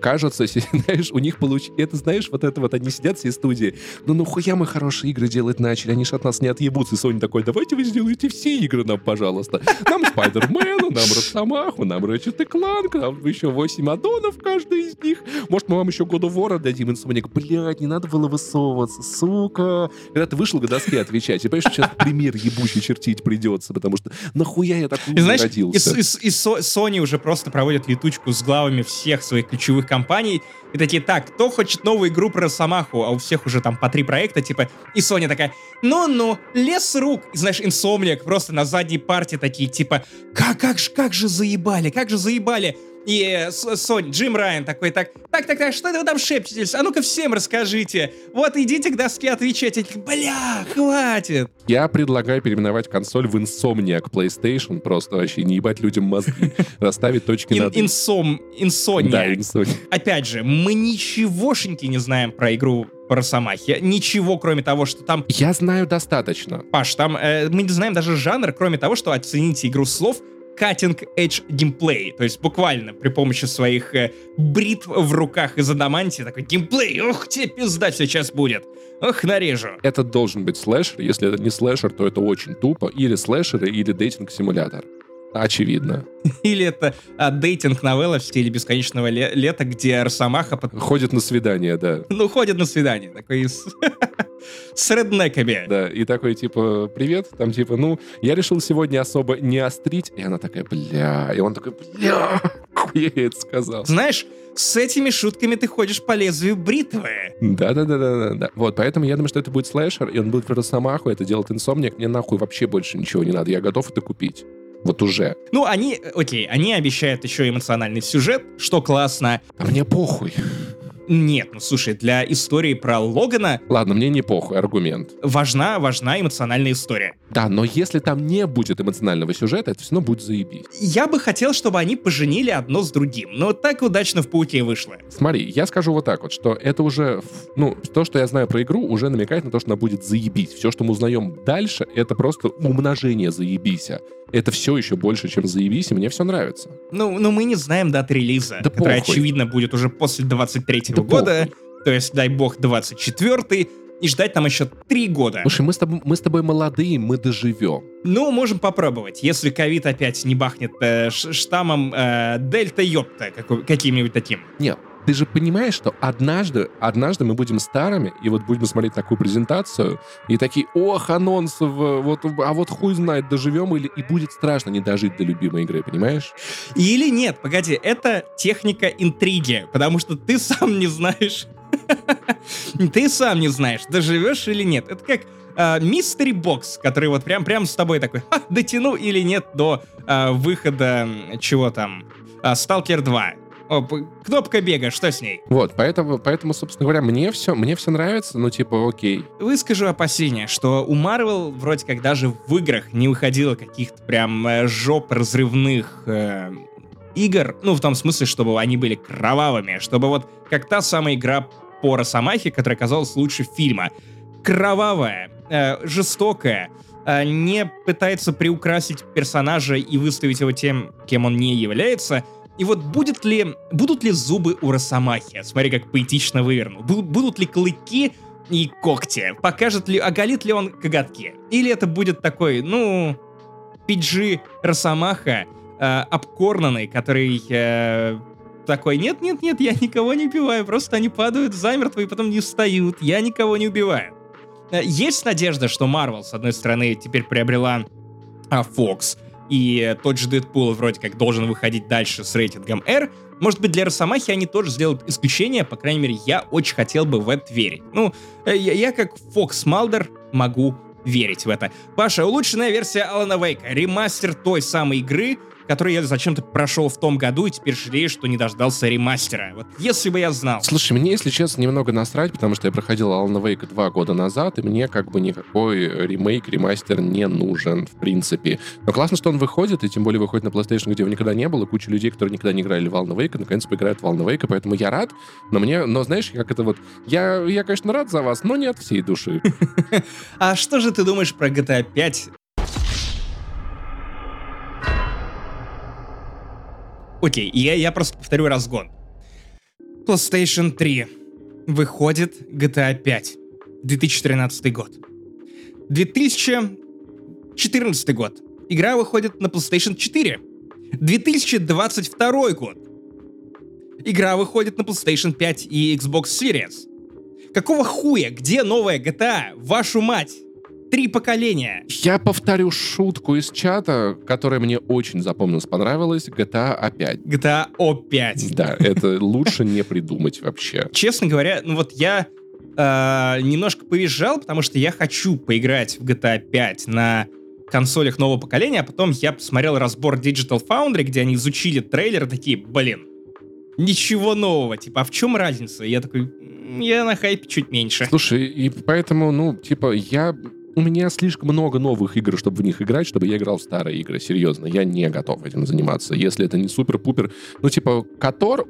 кажется, знаешь, у них получилось... Это, знаешь, вот это вот, они сидят все студии, ну ну хуя мы хорошие игры делать начали, они же от нас не отъебутся. И Sony такой, давайте вы сделаете все игры нам, пожалуйста. Нам Спайдермену, нам Росомаху, нам Ratchet и Clank, нам еще 8 аддонов каждый из них. Может, мы вам еще God of War дадим, Insomniac. Блядь, не надо было высовываться, сука. Когда ты вышел к доске отвечать, и понимаешь, сейчас пример ебучий чертить придется, потому что нахуя я такой родился. И, и, и Sony уже просто проводят летучку с главами всех своих ключевых ключевых компаний, и такие, так, кто хочет новую игру про Росомаху, а у всех уже там по три проекта, типа, и Sony такая, ну-ну, лес рук, и, знаешь, инсомниак просто на задней партии такие, типа, как, как же, как же заебали, как же заебали, и Сонь, Джим Райан такой, так, так, так, так, что это вы там шепчетесь? А ну-ка всем расскажите. Вот идите к доске отвечайте. Бля, хватит. Я предлагаю переименовать консоль в Insomniac PlayStation, просто вообще не ебать людям мозги, расставить точки над... Инсом, инсония. Да, инсония. Опять же, мы ничегошеньки не знаем про игру по Росомахе. Ничего, кроме того, что там... Я знаю достаточно. Паш, там э, мы не знаем даже жанр, кроме того, что оцените игру слов — cutting edge геймплей. То есть буквально при помощи своих э, бритв в руках из адамантия такой геймплей. Ух, тебе пизда сейчас будет. Ох, нарежу. Это должен быть слэшер. Если это не слэшер, то это очень тупо. Или слэшер, или dating-симулятор. Очевидно. Или это а, dating-новелла в стиле бесконечного ле- лета, где Росомаха... Под... Ходит на свидание, да. Ну, ходит на свидание. Такой с... с реднеками. Да, и такой, типа, привет, там, типа, ну, я решил сегодня особо не острить. И она такая, бля. И он такой, бля, я это сказал. Знаешь, с этими шутками ты ходишь по лезвию бритвы. Да-да-да-да. да. Вот, поэтому я думаю, что это будет слэшер, и он будет про Росомаху, это делает инсомник. Мне нахуй вообще больше ничего не надо. Я готов это купить. Вот уже. Ну, они, окей, они обещают еще эмоциональный сюжет, что классно. А мне похуй. Нет, ну слушай, для истории про Логана Ладно, мне не похуй, аргумент. важна, важна эмоциональная история. Да, но если там не будет эмоционального сюжета, это все равно будет заебись. Я бы хотел, чтобы они поженили одно с другим, но так удачно в пауке вышло. Смотри, я скажу вот так вот, что это уже, ну, то, что я знаю про игру, уже намекает на то, что она будет заебись. Все, что мы узнаем дальше, это просто умножение заебися. Это все еще больше, чем заебись, и мне все нравится. Ну, ну мы не знаем даты релиза, Да которая, похуй. очевидно, будет уже после 23 Да года, то есть, дай бог, 24 и ждать нам еще три года. Слушай, мы с тобой, мы с тобой молодые, мы доживем. Ну, можем попробовать, если ковид опять не бахнет э, штаммом э, Дельта Йопта какой- каким-нибудь таким. Нет, ты же понимаешь, что однажды, однажды мы будем старыми, и вот будем смотреть такую презентацию, и такие, ох, анонс, вот, а вот хуй знает, доживем или... И будет страшно не дожить до любимой игры, понимаешь? Или нет, погоди, это техника интриги, потому что ты сам не знаешь. Ты сам не знаешь, доживешь или нет. Это как мистери бокс, который вот прям, прям с тобой такой, «Ха, дотяну или нет до а, выхода, чего там, Сталкер 2. О, кнопка бега, что с ней? Вот, поэтому, поэтому, собственно говоря, мне все, мне все нравится, ну, типа, окей. Выскажу опасение, что у Marvel вроде как даже в играх не выходило каких-то прям э, жоп разрывных э, игр. Ну, в том смысле, чтобы они были кровавыми. Чтобы вот как та самая игра по Росомахе, которая оказалась лучше фильма. Кровавая, э, жестокая, э, не пытается приукрасить персонажа и выставить его тем, кем он не является. И вот будет ли, будут ли зубы у Росомахи? Смотри, как поэтично вывернул. Бу- Будут ли клыки и когти? Покажет ли, оголит ли он коготки? Или это будет такой, ну, PG Росомаха, э, обкорнанный, который э, такой, нет-нет-нет, я никого не убиваю, просто они падают замертво и потом не встают, я никого не убиваю. Э, Есть надежда, что Marvel, с одной стороны, теперь приобрела а, Fox, и тот же Дэдпул вроде как должен выходить дальше с рейтингом R. Может быть, для Росомахи они тоже сделают исключение, по крайней мере, я очень хотел бы в это верить. Ну, э, я, я как Фокс Малдер могу верить в это. Паша, улучшенная версия Алана Вейка, ремастер той самой игры, которую я зачем-то прошел в том году и теперь жалею, что не дождался ремастера. Вот если бы я знал. Слушай, мне, если честно, немного насрать, потому что я проходил Alan Wake два года назад, и мне как бы никакой ремейк, ремастер не нужен, в принципе. Но классно, что он выходит, и тем более выходит на PlayStation, где его никогда не было. Куча людей, которые никогда не играли в Alan Wake, наконец поиграют в Alan Wake, поэтому я рад. Но мне, но знаешь, как это вот... Я, я конечно, рад за вас, но не от всей души. А что же ты думаешь про GTA 5? Окей, я, я просто повторю разгон. PlayStation 3. Выходит GTA 5. 2013 год. 2014 год. Игра выходит на PlayStation 4. 2022 год. Игра выходит на PlayStation 5 и Xbox Series. Какого хуя? Где новая GTA? Вашу мать! Три поколения. Я повторю шутку из чата, которая мне очень запомнилась, понравилась. GTA опять. GTA O5. Да, это лучше не придумать вообще. Честно говоря, ну вот я э, немножко повизжал, потому что я хочу поиграть в GTA 5 на консолях нового поколения, а потом я посмотрел разбор Digital Foundry, где они изучили трейлер, такие, блин, ничего нового, типа, а в чем разница? Я такой, «М, я на хайпе чуть меньше. Слушай, и поэтому, ну, типа, я... У меня слишком много новых игр, чтобы в них играть, чтобы я играл в старые игры. Серьезно, я не готов этим заниматься. Если это не супер-пупер... Ну, типа, Котор...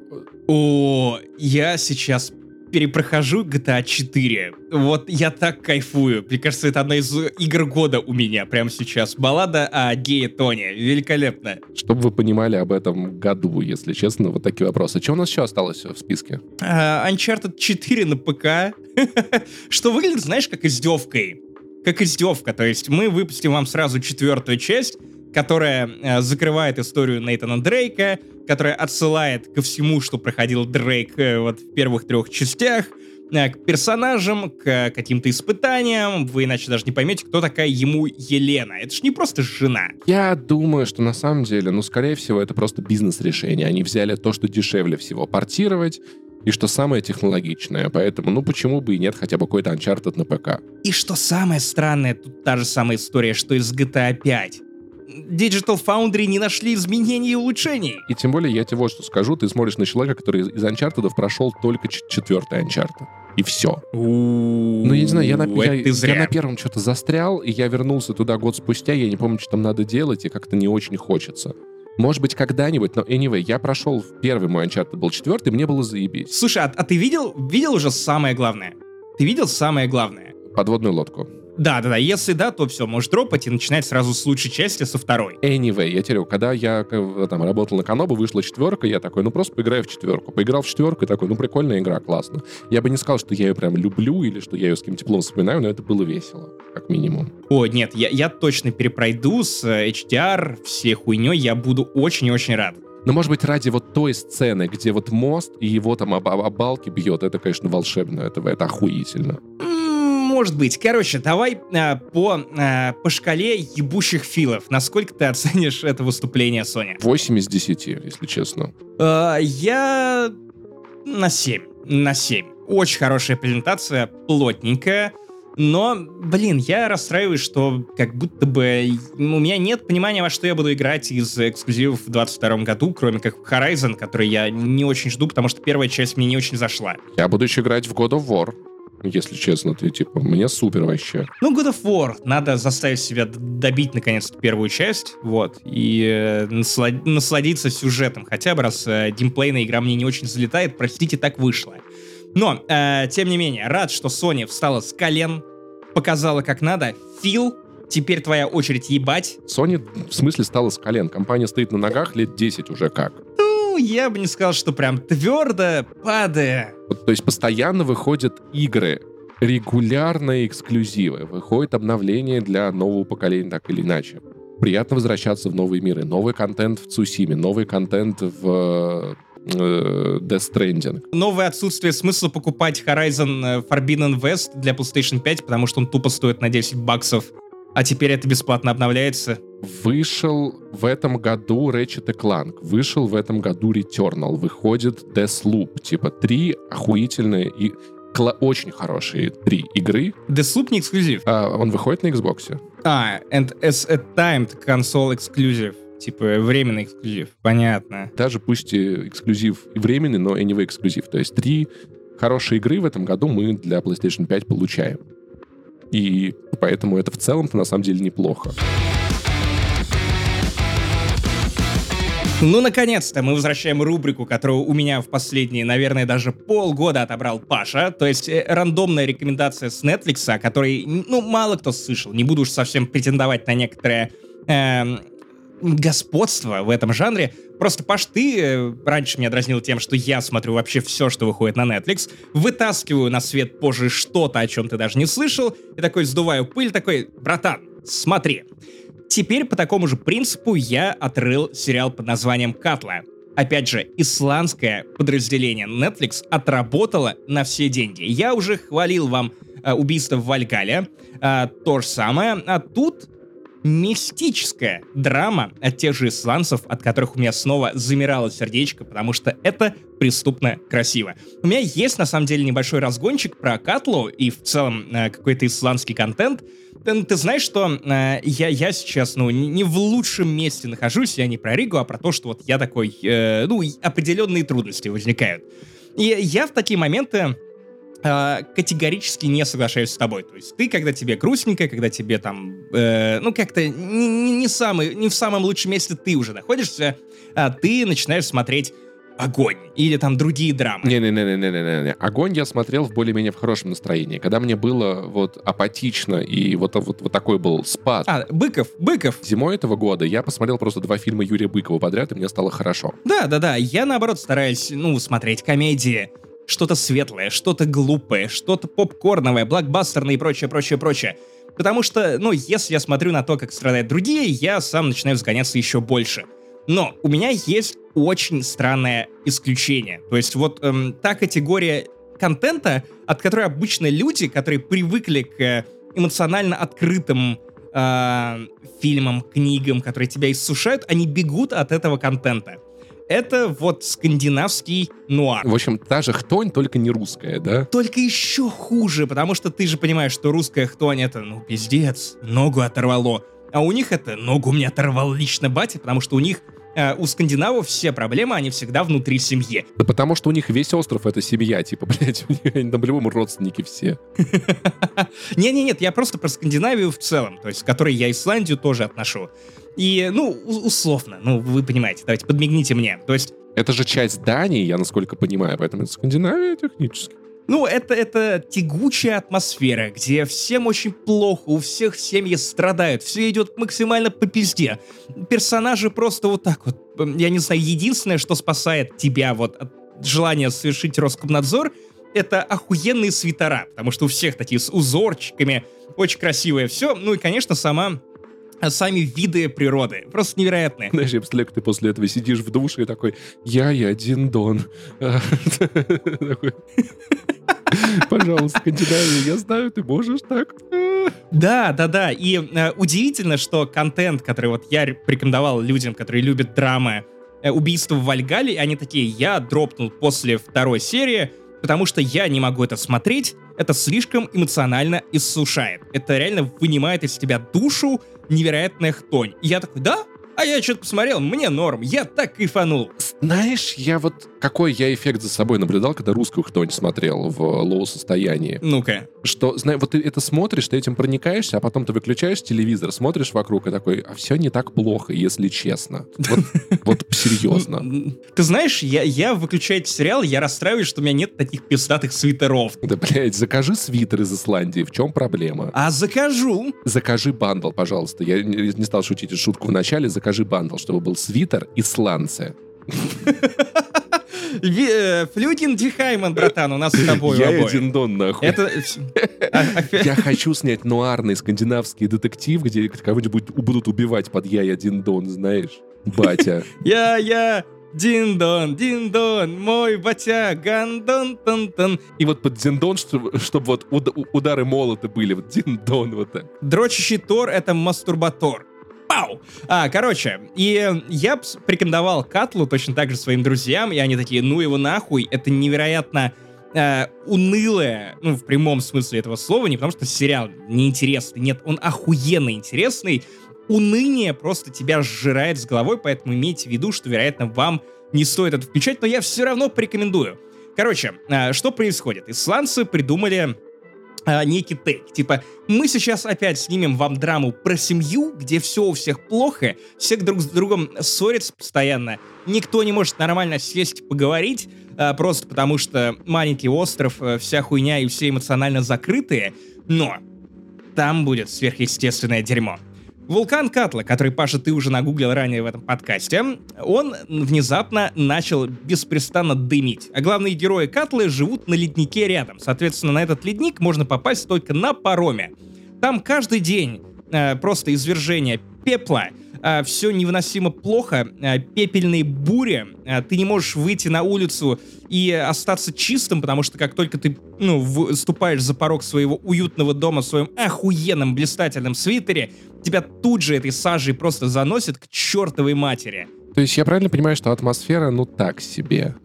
О, я сейчас перепрохожу GTA 4. Вот я так кайфую. Мне кажется, это одна из игр года у меня прямо сейчас. Баллада о гее Тони. Великолепно. Чтобы вы понимали об этом году, если честно, вот такие вопросы. Что у нас еще осталось в списке? А, Uncharted 4 на ПК. Что выглядит, знаешь, как издевкой. Как издевка. То есть мы выпустим вам сразу четвертую часть, которая э, закрывает историю Нейтана Дрейка, которая отсылает ко всему, что проходил Дрейк э, вот в первых трех частях, э, к персонажам, к каким-то испытаниям. Вы иначе даже не поймете, кто такая ему Елена. Это ж не просто жена. Я думаю, что на самом деле, ну, скорее всего, это просто бизнес-решение. Они взяли то, что дешевле всего портировать, и что самое технологичное. Поэтому, ну, почему бы и нет хотя бы какой-то Uncharted на ПК? И что самое странное, тут та же самая история, что и с GTA 5. Digital Foundry не нашли изменений и улучшений. И тем более, я тебе вот что скажу, ты смотришь на человека, который из Uncharted прошел только четвертый Uncharted. И все. Ну, я не знаю, я на, я, я на первом что-то застрял, и я вернулся туда год спустя, я не помню, что там надо делать, и как-то не очень хочется. Может быть, когда-нибудь, но anyway, я прошел первый мой Uncharted, был четвертый, мне было заебись. Слушай, а, а ты видел, видел уже самое главное? Ты видел самое главное? Подводную лодку. Да, да, да. Если да, то все, можешь дропать и начинать сразу с лучшей части, со второй. Anyway, я тебе когда я там работал на Канобу, вышла четверка, я такой, ну просто поиграю в четверку. Поиграл в четверку и такой, ну прикольная игра, классно. Я бы не сказал, что я ее прям люблю или что я ее с каким теплом вспоминаю, но это было весело, как минимум. О, нет, я, я точно перепройду с э, HDR, все хуйней, я буду очень-очень рад. Но, может быть, ради вот той сцены, где вот мост и его там об, об балки бьет, это, конечно, волшебно, это, это охуительно может быть. Короче, давай э, по, э, по шкале ебущих филов. Насколько ты оценишь это выступление Sony? 8 из 10, если честно. Э, я на 7. На 7. Очень хорошая презентация, плотненькая. Но, блин, я расстраиваюсь, что как будто бы у меня нет понимания, во что я буду играть из эксклюзивов в 22 году, кроме как Horizon, который я не очень жду, потому что первая часть мне не очень зашла. Я буду еще играть в God of War если честно. Ты, типа, мне супер вообще. Ну, God of War. Надо заставить себя добить, наконец-то, первую часть, вот, и э, наслад... насладиться сюжетом. Хотя бы раз э, геймплейная игра мне не очень залетает, простите, так вышло. Но, э, тем не менее, рад, что Sony встала с колен, показала как надо. Фил, теперь твоя очередь ебать. Sony в смысле стала с колен. Компания стоит на ногах лет 10 уже как. Ну, я бы не сказал, что прям твердо падая. То есть постоянно выходят игры, регулярные эксклюзивы, выходит обновление для нового поколения, так или иначе. Приятно возвращаться в новые миры. Новый контент в Цусиме, новый контент в э, Death Stranding. Новое отсутствие смысла покупать Horizon э, Forbidden West для PlayStation 5, потому что он тупо стоит на 10 баксов а теперь это бесплатно обновляется. Вышел в этом году Ratchet Clank, вышел в этом году Returnal, выходит Deathloop. Типа три охуительные и очень хорошие три игры. Deathloop не эксклюзив? А, он выходит на Xbox. А, and as a timed console exclusive. Типа временный эксклюзив. Понятно. Даже пусть и эксклюзив и временный, но anyway эксклюзив. То есть три хорошие игры в этом году мы для PlayStation 5 получаем. И поэтому это в целом-то на самом деле неплохо. Ну, наконец-то мы возвращаем рубрику, которую у меня в последние, наверное, даже полгода отобрал Паша. То есть э, рандомная рекомендация с Netflix, о которой, ну, мало кто слышал. Не буду уж совсем претендовать на некоторое э, господство в этом жанре. Просто, Паш, ты э, раньше меня дразнил тем, что я смотрю вообще все, что выходит на Netflix, вытаскиваю на свет позже что-то, о чем ты даже не слышал, и такой сдуваю пыль, такой, братан, смотри. Теперь по такому же принципу я отрыл сериал под названием «Катла». Опять же, исландское подразделение Netflix отработало на все деньги. Я уже хвалил вам э, убийство в Вальгале, э, то же самое, а тут мистическая драма от тех же исландцев, от которых у меня снова замирало сердечко, потому что это преступно красиво. У меня есть, на самом деле, небольшой разгончик про Катлу и в целом э, какой-то исландский контент. Ты, ты знаешь, что э, я, я сейчас, ну, не, не в лучшем месте нахожусь, я не про Ригу, а про то, что вот я такой, э, ну, определенные трудности возникают. И я в такие моменты э, категорически не соглашаюсь с тобой. То есть ты, когда тебе грустненько, когда тебе там, э, ну, как-то не, не, не, самый, не в самом лучшем месте ты уже находишься, а ты начинаешь смотреть Огонь или там другие драмы. Не-не-не-не-не-не. Огонь я смотрел в более-менее в хорошем настроении. Когда мне было вот апатично и вот, вот, вот такой был спад. А, Быков, Быков. Зимой этого года я посмотрел просто два фильма Юрия Быкова подряд, и мне стало хорошо. Да-да-да. Я, наоборот, стараюсь, ну, смотреть комедии что-то светлое, что-то глупое, что-то попкорновое, блокбастерное и прочее, прочее, прочее. Потому что, ну, если я смотрю на то, как страдают другие, я сам начинаю сгоняться еще больше. Но у меня есть очень странное исключение. То есть вот эм, та категория контента, от которой обычно люди, которые привыкли к эмоционально открытым э, фильмам, книгам, которые тебя иссушают, они бегут от этого контента это вот скандинавский нуар. В общем, та же хтонь, только не русская, да? Только еще хуже, потому что ты же понимаешь, что русская хтонь это, ну, пиздец, ногу оторвало. А у них это ногу мне оторвал лично батя, потому что у них э, у скандинавов все проблемы, они всегда внутри семьи. Да потому что у них весь остров — это семья, типа, блядь, у них они там по-любому родственники все. Не-не-нет, я просто про Скандинавию в целом, то есть к которой я Исландию тоже отношу. И, ну, условно, ну, вы понимаете, давайте подмигните мне. То есть Это же часть Дании, я насколько понимаю, поэтому это Скандинавия технически. Ну, это, это тягучая атмосфера, где всем очень плохо, у всех семьи страдают, все идет максимально по пизде. Персонажи просто вот так вот, я не знаю, единственное, что спасает тебя вот от желания совершить Роскомнадзор, это охуенные свитера, потому что у всех такие с узорчиками, очень красивое все. Ну и, конечно, сама сами виды природы. Просто невероятные. Знаешь, я представляю, как ты после этого сидишь в душе и такой, я и один Дон. А, Пожалуйста, Скандинавия, я знаю, ты можешь так. А. Да, да, да. И э, удивительно, что контент, который вот я рекомендовал людям, которые любят драмы, э, убийство в Вальгале, они такие, я дропнул после второй серии, потому что я не могу это смотреть, это слишком эмоционально иссушает. Это реально вынимает из тебя душу невероятная хтонь. И я такой, да? А я что-то посмотрел, мне норм, я так кайфанул. Знаешь, я вот какой я эффект за собой наблюдал, когда русскую кто-нибудь смотрел в лоу-состоянии. Ну-ка. Что, знаешь, вот ты это смотришь, ты этим проникаешься, а потом ты выключаешь телевизор, смотришь вокруг и такой, а все не так плохо, если честно. Вот, серьезно. М, Ты знаешь, я, я выключаю сериал, я расстраиваюсь, что у меня нет таких пиздатых свитеров. Да, блядь, закажи свитер из Исландии, в чем проблема? А закажу. Закажи бандл, пожалуйста. Я не стал шутить эту шутку в начале. Закажи бандл, чтобы был свитер исландцы. Э, Флюгин Дихайман, братан, у нас с тобой Я один дон, нахуй. Это... а- а- Я хочу снять нуарный скандинавский детектив, где кого-нибудь будут- убивать под «Я и один дон», знаешь? Батя. Я, я, Дин-дон, дин-дон, мой батя, гандон тон тон И вот под диндон, чтобы, чтобы вот удары молота были. Вот диндон вот так. Дрочащий Тор — это мастурбатор. Пау! А, короче, и я порекомендовал Катлу точно так же своим друзьям, и они такие, ну его нахуй, это невероятно э, унылое, ну, в прямом смысле этого слова, не потому что сериал неинтересный, нет, он охуенно интересный, уныние просто тебя сжирает с головой, поэтому имейте в виду, что, вероятно, вам не стоит это включать, но я все равно порекомендую. Короче, э, что происходит? Исландцы придумали некий тейк. Типа, мы сейчас опять снимем вам драму про семью, где все у всех плохо, все друг с другом ссорятся постоянно, никто не может нормально сесть поговорить, а, просто потому что маленький остров, а, вся хуйня и все эмоционально закрытые, но там будет сверхъестественное дерьмо. Вулкан Катла, который, Паша, ты уже нагуглил ранее в этом подкасте, он внезапно начал беспрестанно дымить. А главные герои Катлы живут на леднике рядом. Соответственно, на этот ледник можно попасть только на пароме. Там каждый день э, просто извержение пепла, все невыносимо плохо, э, пепельные бури, э, ты не можешь выйти на улицу и остаться чистым, потому что как только ты, ну, вступаешь за порог своего уютного дома в своем охуенном блистательном свитере, тебя тут же этой сажей просто заносит к чертовой матери. То есть я правильно понимаю, что атмосфера, ну, так себе?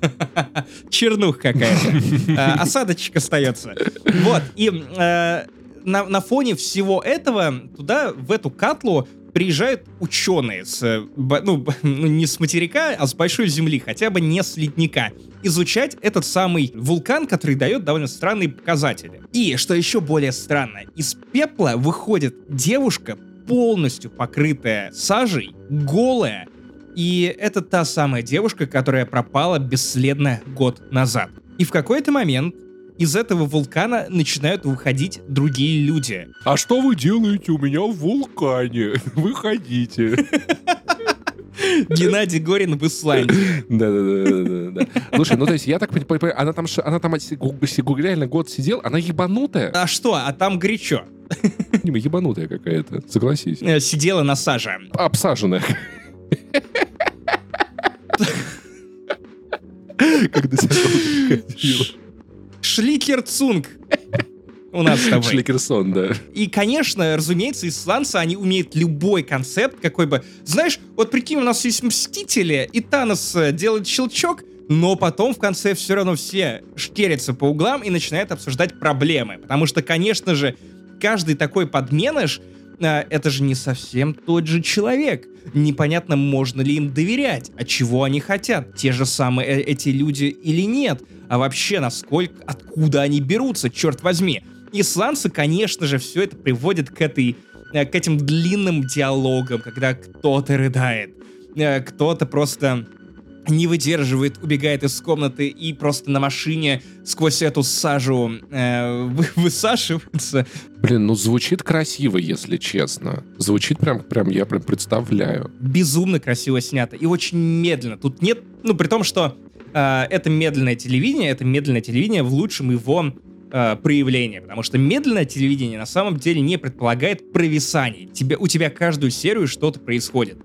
Чернух какая-то. А, Осадочек остается. Вот, и э, на, на фоне всего этого туда, в эту катлу, приезжают ученые с, э, ну, ну, не с материка, а с большой земли, хотя бы не с ледника, изучать этот самый вулкан, который дает довольно странные показатели. И, что еще более странно, из пепла выходит девушка, полностью покрытая сажей, голая, и это та самая девушка, которая пропала бесследно год назад. И в какой-то момент из этого вулкана начинают выходить другие люди. А что вы делаете у меня в вулкане? Выходите. Геннадий Горин в Исландии. Да-да-да. Слушай, ну то есть я так понимаю, она там, она там реально год сидела, она ебанутая. А что? А там горячо. Не, Ебанутая какая-то, согласись. Э, Сидела на саже. Обсаженная. Когда себя ходила. Шликер Цунг. У нас с тобой. Шликерсон, да. И, конечно, разумеется, исландцы, они умеют любой концепт, какой бы... Знаешь, вот прикинь, у нас есть Мстители, и Танос э, делает щелчок, но потом в конце все равно все шкерятся по углам и начинают обсуждать проблемы. Потому что, конечно же, каждый такой подменыш это же не совсем тот же человек. Непонятно, можно ли им доверять, а чего они хотят, те же самые э, эти люди или нет, а вообще насколько, откуда они берутся, черт возьми. Исландцы, конечно же, все это приводит к этой э, к этим длинным диалогам, когда кто-то рыдает, э, кто-то просто не выдерживает, убегает из комнаты и просто на машине сквозь эту сажу э, вы, высашивается. Блин, ну звучит красиво, если честно. Звучит прям, прям, я прям представляю. Безумно красиво снято и очень медленно. Тут нет, ну при том, что э, это медленное телевидение, это медленное телевидение в лучшем его э, проявлении, потому что медленное телевидение на самом деле не предполагает провисаний. Тебе, у тебя каждую серию что-то происходит.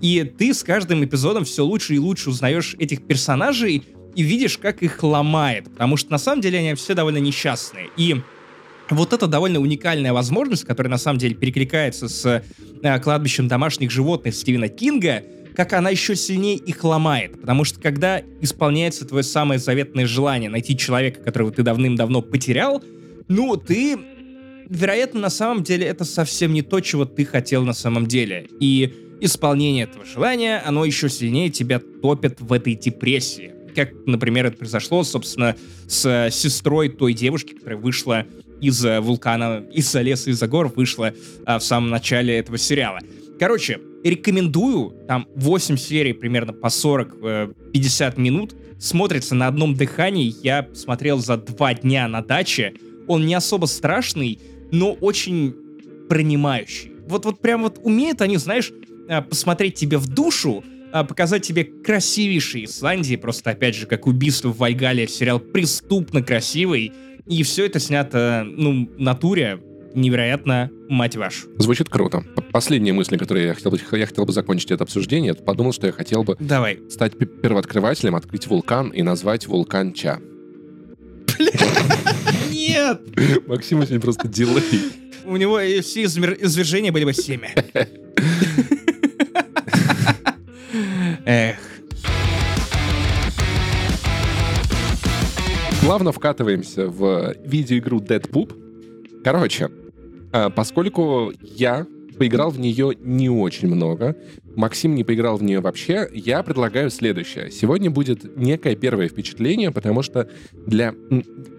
И ты с каждым эпизодом все лучше и лучше узнаешь этих персонажей и видишь, как их ломает. Потому что на самом деле они все довольно несчастные. И вот это довольно уникальная возможность, которая на самом деле перекликается с э, кладбищем домашних животных Стивена Кинга, как она еще сильнее их ломает. Потому что когда исполняется твое самое заветное желание найти человека, которого ты давным-давно потерял, ну, ты, вероятно, на самом деле это совсем не то, чего ты хотел на самом деле. И исполнение этого желания, оно еще сильнее тебя топит в этой депрессии. Как, например, это произошло, собственно, с сестрой той девушки, которая вышла из э, вулкана, из-за леса, из-за гор, вышла а, в самом начале этого сериала. Короче, рекомендую, там 8 серий примерно по 40-50 э, минут, смотрится на одном дыхании, я смотрел за два дня на даче, он не особо страшный, но очень принимающий. Вот, вот прям вот умеют они, знаешь, а, посмотреть тебе в душу, а, показать тебе красивейшие Исландии, просто опять же, как убийство в Вайгале, сериал преступно красивый, и все это снято, ну, натуре, невероятно, мать вашу. Звучит круто. Последняя мысль, которую я хотел, бы, я хотел бы закончить это обсуждение, это подумал, что я хотел бы Давай. стать первооткрывателем, открыть вулкан и назвать вулкан Ча. Нет! Максим очень просто дилей. У него все извержения были бы семя. Эх. Плавно вкатываемся в видеоигру Dead Poop. Короче, поскольку я поиграл в нее не очень много, Максим не поиграл в нее вообще, я предлагаю следующее. Сегодня будет некое первое впечатление, потому что для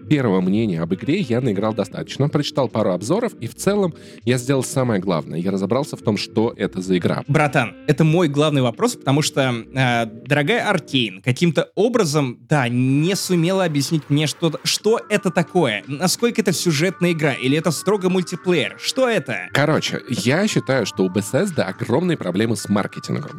первого мнения об игре я наиграл достаточно, прочитал пару обзоров, и в целом я сделал самое главное. Я разобрался в том, что это за игра. Братан, это мой главный вопрос, потому что э, дорогая Аркейн каким-то образом, да, не сумела объяснить мне, что, что это такое, насколько это сюжетная игра, или это строго мультиплеер, что это? Короче, я считаю, что у Bethesda огромные проблемы с маркетингом.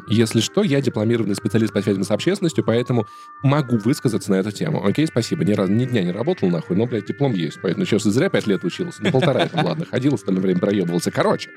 Если что, я дипломированный специалист по связям с общественностью, поэтому могу высказаться на эту тему. Окей, спасибо. Ни разу, ни дня не работал нахуй, но, блядь, диплом есть. Поэтому сейчас зря пять лет учился. Ну, полтора там, ладно, ходил, остальное время проебывался. Короче,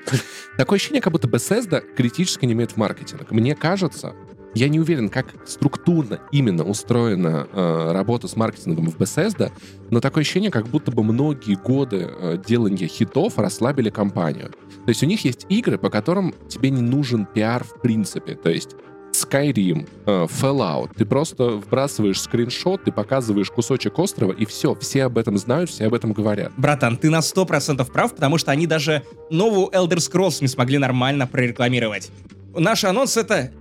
такое ощущение, как будто Bethesda критически не имеет в маркетинг. Мне кажется, я не уверен, как структурно именно устроена э, работа с маркетингом в Bethesda, но такое ощущение, как будто бы многие годы э, делания хитов расслабили компанию. То есть у них есть игры, по которым тебе не нужен пиар в принципе. То есть Skyrim, uh, Fallout. Ты просто вбрасываешь скриншот, ты показываешь кусочек острова, и все. Все об этом знают, все об этом говорят. Братан, ты на 100% прав, потому что они даже новую Elder Scrolls не смогли нормально прорекламировать. Наш анонс — это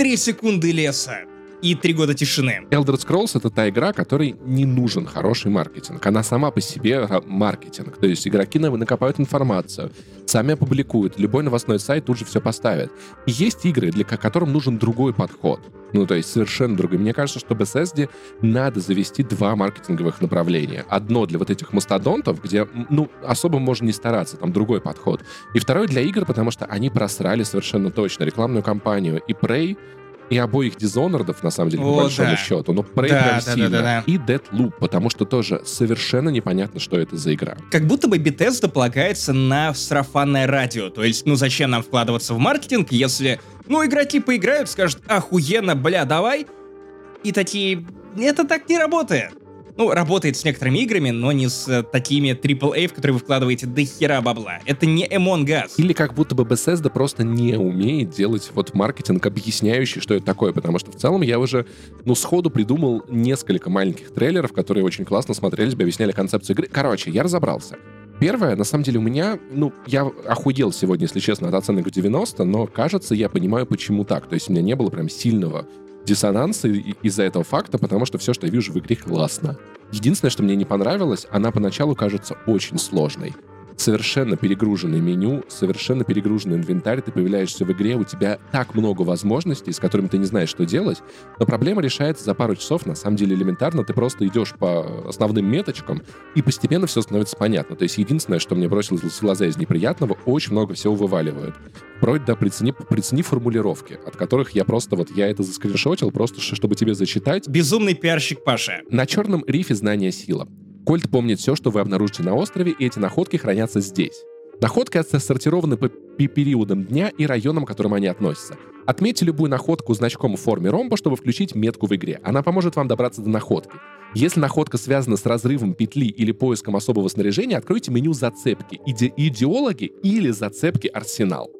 3 секунды леса и три года тишины. Elder Scrolls — это та игра, которой не нужен хороший маркетинг. Она сама по себе маркетинг. То есть игроки накопают информацию, сами опубликуют, любой новостной сайт тут же все поставит. И есть игры, для которым нужен другой подход. Ну, то есть совершенно другой. Мне кажется, что Bethesda надо завести два маркетинговых направления. Одно для вот этих мастодонтов, где, ну, особо можно не стараться, там другой подход. И второй для игр, потому что они просрали совершенно точно рекламную кампанию. И Prey и обоих Дизонордов, на самом деле, О, по большому да. счету. Но Prey да, прям да, сильно. Да, да, да. И Deadloop, потому что тоже совершенно непонятно, что это за игра. Как будто бы Bethesda полагается на сарафанное радио. То есть, ну зачем нам вкладываться в маркетинг, если, ну, игроки поиграют, скажут, охуенно, бля, давай. И такие, это так не работает ну, работает с некоторыми играми, но не с э, такими AAA, в которые вы вкладываете до хера бабла. Это не Among Us. Или как будто бы Bethesda просто не умеет делать вот маркетинг, объясняющий, что это такое, потому что в целом я уже, ну, сходу придумал несколько маленьких трейлеров, которые очень классно смотрелись бы, объясняли концепцию игры. Короче, я разобрался. Первое, на самом деле, у меня, ну, я охуел сегодня, если честно, от оценок 90, но, кажется, я понимаю, почему так. То есть у меня не было прям сильного диссонанса из-за этого факта, потому что все, что я вижу в игре, классно. Единственное, что мне не понравилось, она поначалу кажется очень сложной совершенно перегруженное меню, совершенно перегруженный инвентарь, ты появляешься в игре, у тебя так много возможностей, с которыми ты не знаешь, что делать, но проблема решается за пару часов, на самом деле элементарно, ты просто идешь по основным меточкам, и постепенно все становится понятно. То есть единственное, что мне бросилось в глаза из неприятного, очень много всего вываливают. Вроде да, прицени, прицени формулировки, от которых я просто вот, я это заскриншотил, просто чтобы тебе зачитать. Безумный пиарщик Паша. На черном рифе знания сила. Кольт помнит все, что вы обнаружите на острове, и эти находки хранятся здесь. Находки отсортированы по периодам дня и районам, к которым они относятся. Отметьте любую находку значком в форме ромба, чтобы включить метку в игре. Она поможет вам добраться до находки. Если находка связана с разрывом петли или поиском особого снаряжения, откройте меню «Зацепки», иде «Идеологи» или «Зацепки Арсенал».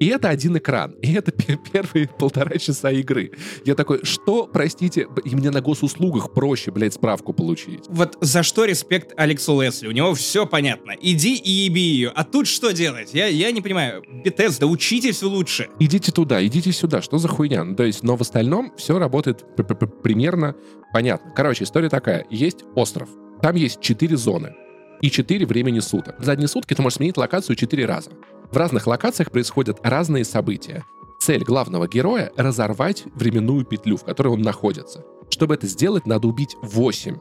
И это один экран. И это первые полтора часа игры. Я такой, что, простите, и мне на госуслугах проще, блядь, справку получить. Вот за что респект Алексу Лесли? У него все понятно. Иди и еби ее. А тут что делать? Я, я не понимаю. да учитесь лучше. Идите туда, идите сюда. Что за хуйня? Ну, то есть, но в остальном все работает примерно понятно. Короче, история такая. Есть остров. Там есть четыре зоны и 4 времени суток. За одни сутки ты можешь сменить локацию 4 раза. В разных локациях происходят разные события. Цель главного героя — разорвать временную петлю, в которой он находится. Чтобы это сделать, надо убить 8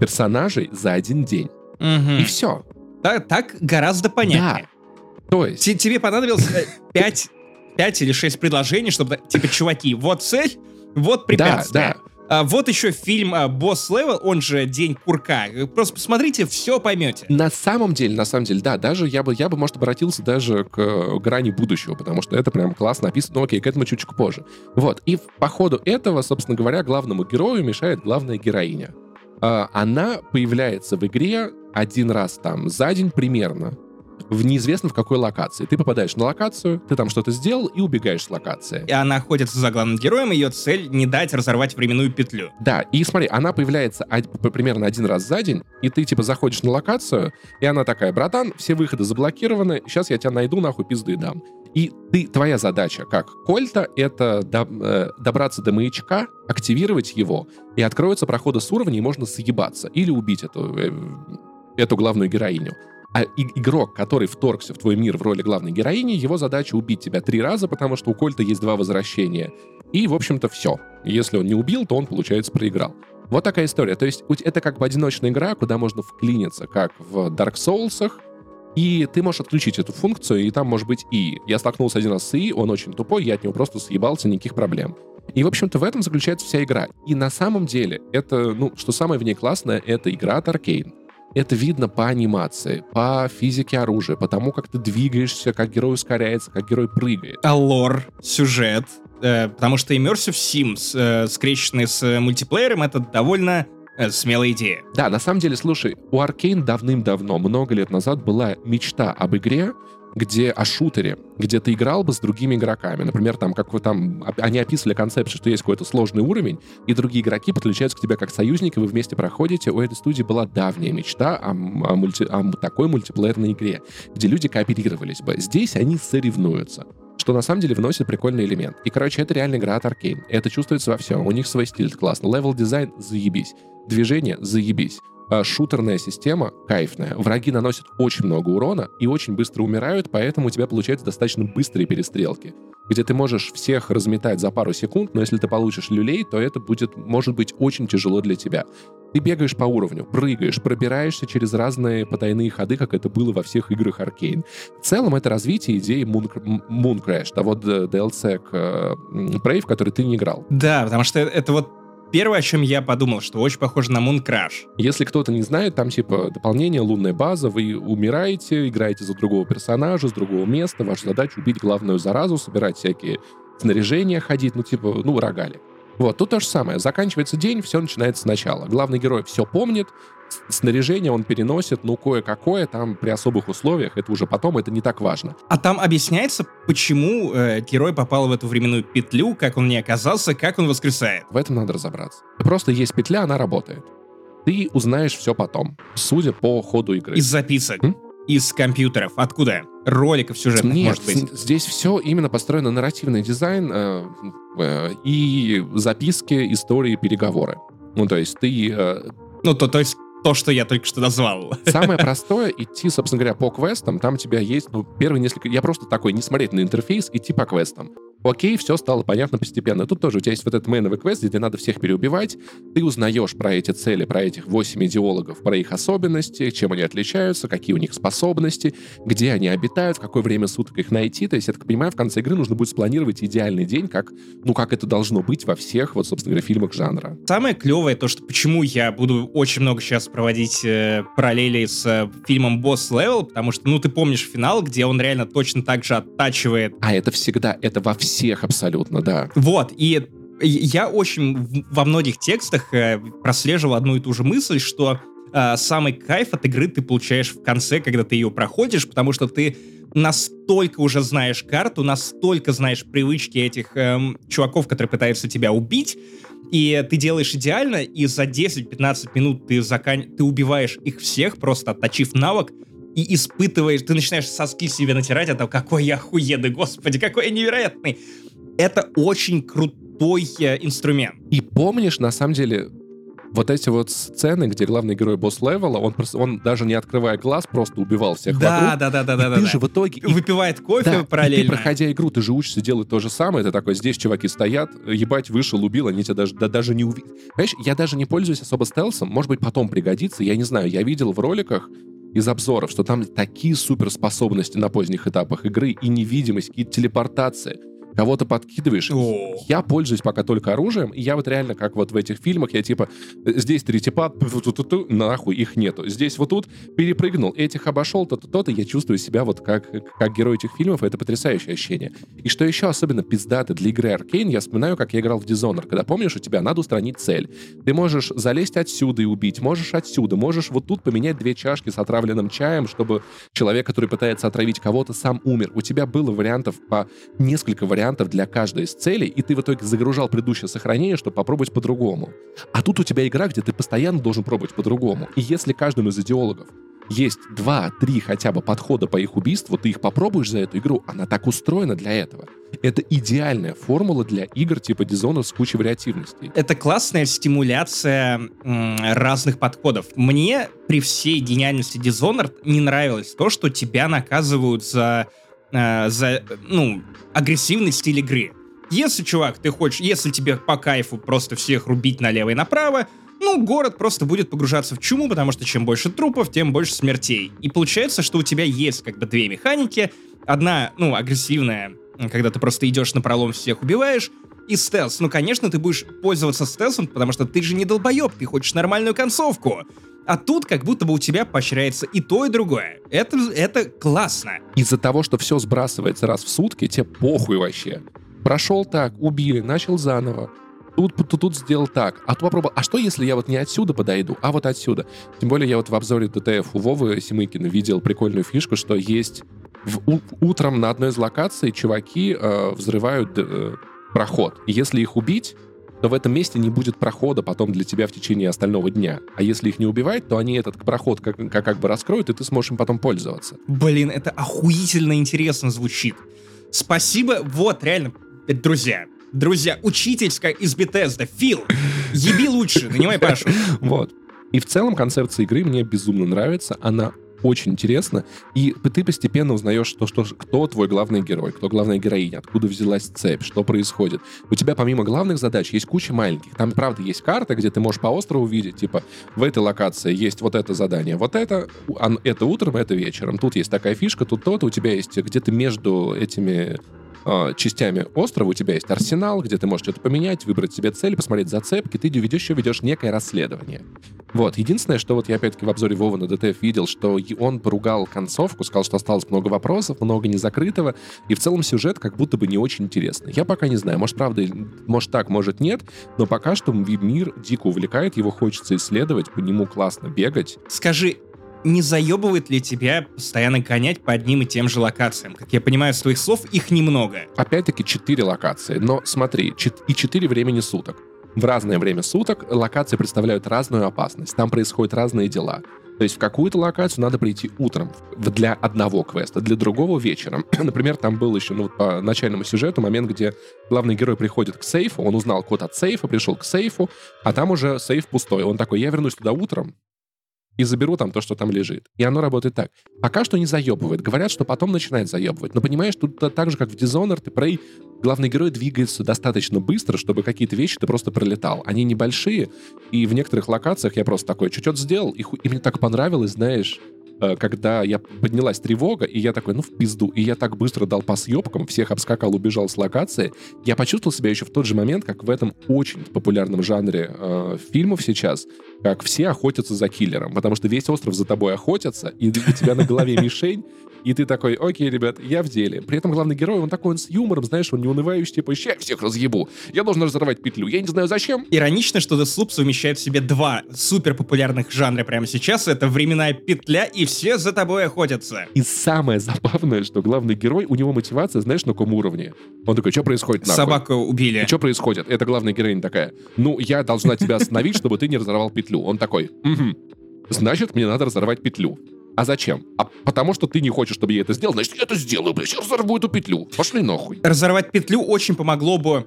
персонажей за один день. Угу. И все. Так, так гораздо понятнее. Да. То есть... Т тебе понадобилось 5, э, 5 или 6 предложений, чтобы, типа, чуваки, вот цель, вот препятствие. Да, да. А, вот еще фильм а, «Босс Левел», он же «День курка». Просто посмотрите, все поймете. На самом деле, на самом деле, да, даже я бы, я бы, может, обратился даже к э, грани будущего, потому что это прям классно написано. Ну, окей, к этому чуть-чуть позже. Вот, и по ходу этого, собственно говоря, главному герою мешает главная героиня. А, она появляется в игре один раз там за день примерно в неизвестно в какой локации. Ты попадаешь на локацию, ты там что-то сделал и убегаешь с локации. И она охотится за главным героем, ее цель не дать разорвать временную петлю. Да, и смотри, она появляется примерно один раз за день, и ты типа заходишь на локацию, и она такая, братан, все выходы заблокированы, сейчас я тебя найду, нахуй пизды дам. И ты, твоя задача как Кольта — это до, э, добраться до маячка, активировать его, и откроются проходы с уровня, и можно съебаться или убить эту, э, эту главную героиню. А игрок, который вторгся в твой мир в роли главной героини, его задача убить тебя три раза, потому что у Кольта есть два возвращения. И, в общем-то, все. Если он не убил, то он, получается, проиграл. Вот такая история. То есть это как бы одиночная игра, куда можно вклиниться, как в Dark Souls, и ты можешь отключить эту функцию, и там может быть и. Я столкнулся один раз с и, он очень тупой, я от него просто съебался, никаких проблем. И, в общем-то, в этом заключается вся игра. И на самом деле, это, ну, что самое в ней классное, это игра от Arkane. Это видно по анимации, по физике оружия, по тому, как ты двигаешься, как герой ускоряется, как герой прыгает. А лор, сюжет, э, потому что Immersive Sims, э, скрещенный с мультиплеером, это довольно э, смелая идея. Да, на самом деле, слушай, у Arkane давным-давно, много лет назад была мечта об игре, где о шутере, где ты играл бы с другими игроками. Например, там, как вы там, они описывали концепцию, что есть какой-то сложный уровень, и другие игроки подключаются к тебе как союзники, вы вместе проходите. У этой студии была давняя мечта о, о, мульти, о такой мультиплеерной игре, где люди кооперировались бы. Здесь они соревнуются что на самом деле вносит прикольный элемент. И, короче, это реально игра от Arkane. Это чувствуется во всем. У них свой стиль классно. Левел дизайн — заебись. Движение — заебись. А, шутерная система кайфная. Враги наносят очень много урона и очень быстро умирают, поэтому у тебя получаются достаточно быстрые перестрелки, где ты можешь всех разметать за пару секунд, но если ты получишь люлей, то это будет, может быть очень тяжело для тебя. Ты бегаешь по уровню, прыгаешь, пробираешься через разные потайные ходы, как это было во всех играх Arkane. В целом это развитие идеи Moon, Moon Crash, того DLC к э, Brave, который ты не играл. Да, потому что это вот первое, о чем я подумал, что очень похоже на Moon Crash. Если кто-то не знает, там типа дополнение, лунная база, вы умираете, играете за другого персонажа, с другого места, ваша задача убить главную заразу, собирать всякие снаряжения, ходить, ну типа, ну, рогали. Вот, тут то же самое. Заканчивается день, все начинается сначала. Главный герой все помнит, снаряжение он переносит, ну, кое-какое, там при особых условиях, это уже потом, это не так важно. А там объясняется, почему э, герой попал в эту временную петлю, как он не оказался, как он воскресает? В этом надо разобраться. Просто есть петля, она работает. Ты узнаешь все потом, судя по ходу игры. Из записок. М? Из компьютеров. Откуда? Роликов, сюжетных, Нет, может быть. здесь все именно построено на нарративный дизайн э, э, и записки, истории, переговоры. Ну, то есть ты... Э, ну, то, то есть то, что я только что назвал. Самое простое идти, собственно говоря, по квестам. Там у тебя есть, ну, первые несколько... Я просто такой, не смотреть на интерфейс, идти по квестам. Окей, все стало понятно постепенно. Тут тоже у тебя есть вот этот мейновый квест, где надо всех переубивать. Ты узнаешь про эти цели, про этих восемь идеологов, про их особенности, чем они отличаются, какие у них способности, где они обитают, в какое время суток их найти. То есть, я так понимаю, в конце игры нужно будет спланировать идеальный день, как, ну, как это должно быть во всех, вот, собственно говоря, фильмах жанра. Самое клевое то, что почему я буду очень много сейчас проводить э, параллели с э, фильмом Boss Level, потому что, ну, ты помнишь финал, где он реально точно так же оттачивает. А это всегда, это во всех всех абсолютно, да. Вот, и я очень во многих текстах э, прослеживал одну и ту же мысль, что э, самый кайф от игры ты получаешь в конце, когда ты ее проходишь, потому что ты настолько уже знаешь карту, настолько знаешь привычки этих эм, чуваков, которые пытаются тебя убить, и ты делаешь идеально, и за 10-15 минут ты, закан... ты убиваешь их всех, просто отточив навык, и испытываешь, ты начинаешь соски себе натирать от того, какой я охуенный, господи, какой я невероятный. Это очень крутой э, инструмент. И помнишь, на самом деле, вот эти вот сцены, где главный герой босс-левела, он, просто, он даже не открывая глаз, просто убивал всех да, вокруг. Да, да, да, да, и да. Ты да. же в итоге... Выпивает кофе да, параллельно. И ты, проходя игру, ты же учишься делать то же самое. Ты такой, здесь чуваки стоят, ебать, вышел, убил, они тебя даже, да, даже не увидят. Понимаешь, я даже не пользуюсь особо стелсом, может быть, потом пригодится, я не знаю. Я видел в роликах из обзоров, что там такие суперспособности на поздних этапах игры и невидимость, какие-то телепортации кого-то подкидываешь. О. Я пользуюсь пока только оружием, и я вот реально, как вот в этих фильмах, я типа, здесь три типа, нахуй, их нету. Здесь вот тут перепрыгнул, этих обошел, то-то, то-то, я чувствую себя вот как, как герой этих фильмов, это потрясающее ощущение. И что еще особенно пиздато для игры Аркейн, я вспоминаю, как я играл в Dishonored, когда помнишь, у тебя надо устранить цель. Ты можешь залезть отсюда и убить, можешь отсюда, можешь вот тут поменять две чашки с отравленным чаем, чтобы человек, который пытается отравить кого-то, сам умер. У тебя было вариантов по несколько вариантов вариантов для каждой из целей, и ты в итоге загружал предыдущее сохранение, чтобы попробовать по-другому. А тут у тебя игра, где ты постоянно должен пробовать по-другому. И если каждому из идеологов есть два-три хотя бы подхода по их убийству, ты их попробуешь за эту игру, она так устроена для этого. Это идеальная формула для игр типа Dishonored с кучей вариативности. Это классная стимуляция разных подходов. Мне при всей гениальности Dishonored не нравилось то, что тебя наказывают за э, за, ну, агрессивный стиль игры. Если, чувак, ты хочешь, если тебе по кайфу просто всех рубить налево и направо, ну, город просто будет погружаться в чуму, потому что чем больше трупов, тем больше смертей. И получается, что у тебя есть как бы две механики. Одна, ну, агрессивная, когда ты просто идешь на пролом, всех убиваешь, и стелс. Ну, конечно, ты будешь пользоваться стелсом, потому что ты же не долбоеб, ты хочешь нормальную концовку. А тут как будто бы у тебя поощряется и то, и другое. Это, это классно. Из-за того, что все сбрасывается раз в сутки, тебе похуй вообще. Прошел так, убили, начал заново. Тут, тут, тут сделал так. А то попробовал. А что, если я вот не отсюда подойду, а вот отсюда? Тем более я вот в обзоре ДТФ у Вовы Семыкина видел прикольную фишку, что есть в, утром на одной из локаций чуваки э, взрывают э, проход. Если их убить, то в этом месте не будет прохода потом для тебя в течение остального дня. А если их не убивать, то они этот проход как, как, как бы раскроют, и ты сможешь им потом пользоваться. Блин, это охуительно интересно звучит. Спасибо, вот, реально, друзья, друзья, учительская из Bethesda, Фил, еби лучше, нанимай Пашу. Вот. И в целом концепция игры мне безумно нравится. Она очень интересно. И ты постепенно узнаешь, что, что, кто твой главный герой, кто главная героиня, откуда взялась цепь, что происходит. У тебя помимо главных задач есть куча маленьких. Там, правда, есть карта, где ты можешь по острову увидеть, типа, в этой локации есть вот это задание, вот это, это утром, это вечером. Тут есть такая фишка, тут то-то, у тебя есть где-то между этими э, частями острова у тебя есть арсенал, где ты можешь что-то поменять, выбрать себе цель, посмотреть зацепки, ты ведешь, еще ведешь некое расследование. Вот, единственное, что вот я опять-таки в обзоре Вова на ДТФ видел, что он поругал концовку, сказал, что осталось много вопросов, много незакрытого, и в целом сюжет как будто бы не очень интересный. Я пока не знаю, может, правда, может так, может нет, но пока что мир дико увлекает, его хочется исследовать, по нему классно бегать. Скажи, не заебывает ли тебя постоянно гонять по одним и тем же локациям? Как я понимаю, с твоих слов их немного. Опять-таки четыре локации, но смотри, и четыре времени суток. В разное время суток локации представляют разную опасность, там происходят разные дела. То есть в какую-то локацию надо прийти утром для одного квеста, для другого вечером. Например, там был еще ну, по начальному сюжету момент, где главный герой приходит к сейфу, он узнал код от сейфа, пришел к сейфу, а там уже сейф пустой. Он такой, я вернусь туда утром, и заберу там то, что там лежит. И оно работает так. Пока что не заебывает. Говорят, что потом начинает заебывать. Но понимаешь, тут так же, как в Dishonored и Prey, главный герой двигается достаточно быстро, чтобы какие-то вещи ты просто пролетал. Они небольшие, и в некоторых локациях я просто такой, что-то сделал, и, ху... и мне так понравилось, знаешь, Э, когда я поднялась тревога, и я такой, ну, в пизду. И я так быстро дал по съебкам, всех обскакал, убежал с локации. Я почувствовал себя еще в тот же момент, как в этом очень популярном жанре э, фильмов сейчас, как все охотятся за киллером, потому что весь остров за тобой охотятся, и у тебя на голове мишень, и ты такой, окей, ребят, я в деле. При этом главный герой, он такой, он с юмором, знаешь, он не унывающий, типа, ща всех разъебу. Я должен разорвать петлю. Я не знаю зачем. Иронично, что Deathloop совмещает в себе два супер популярных жанра прямо сейчас. Это временная петля, и все за тобой охотятся. И самое забавное, что главный герой, у него мотивация, знаешь, на каком уровне. Он такой, что происходит нахуй? Собаку убили. Что происходит? Это главная героиня такая, ну, я должна тебя остановить, чтобы ты не разорвал петлю. Он такой, угу. Значит, мне надо разорвать петлю. А зачем? А потому что ты не хочешь, чтобы я это сделал, значит, я это сделаю, блядь, я разорву эту петлю. Пошли нахуй. Разорвать петлю очень помогло бы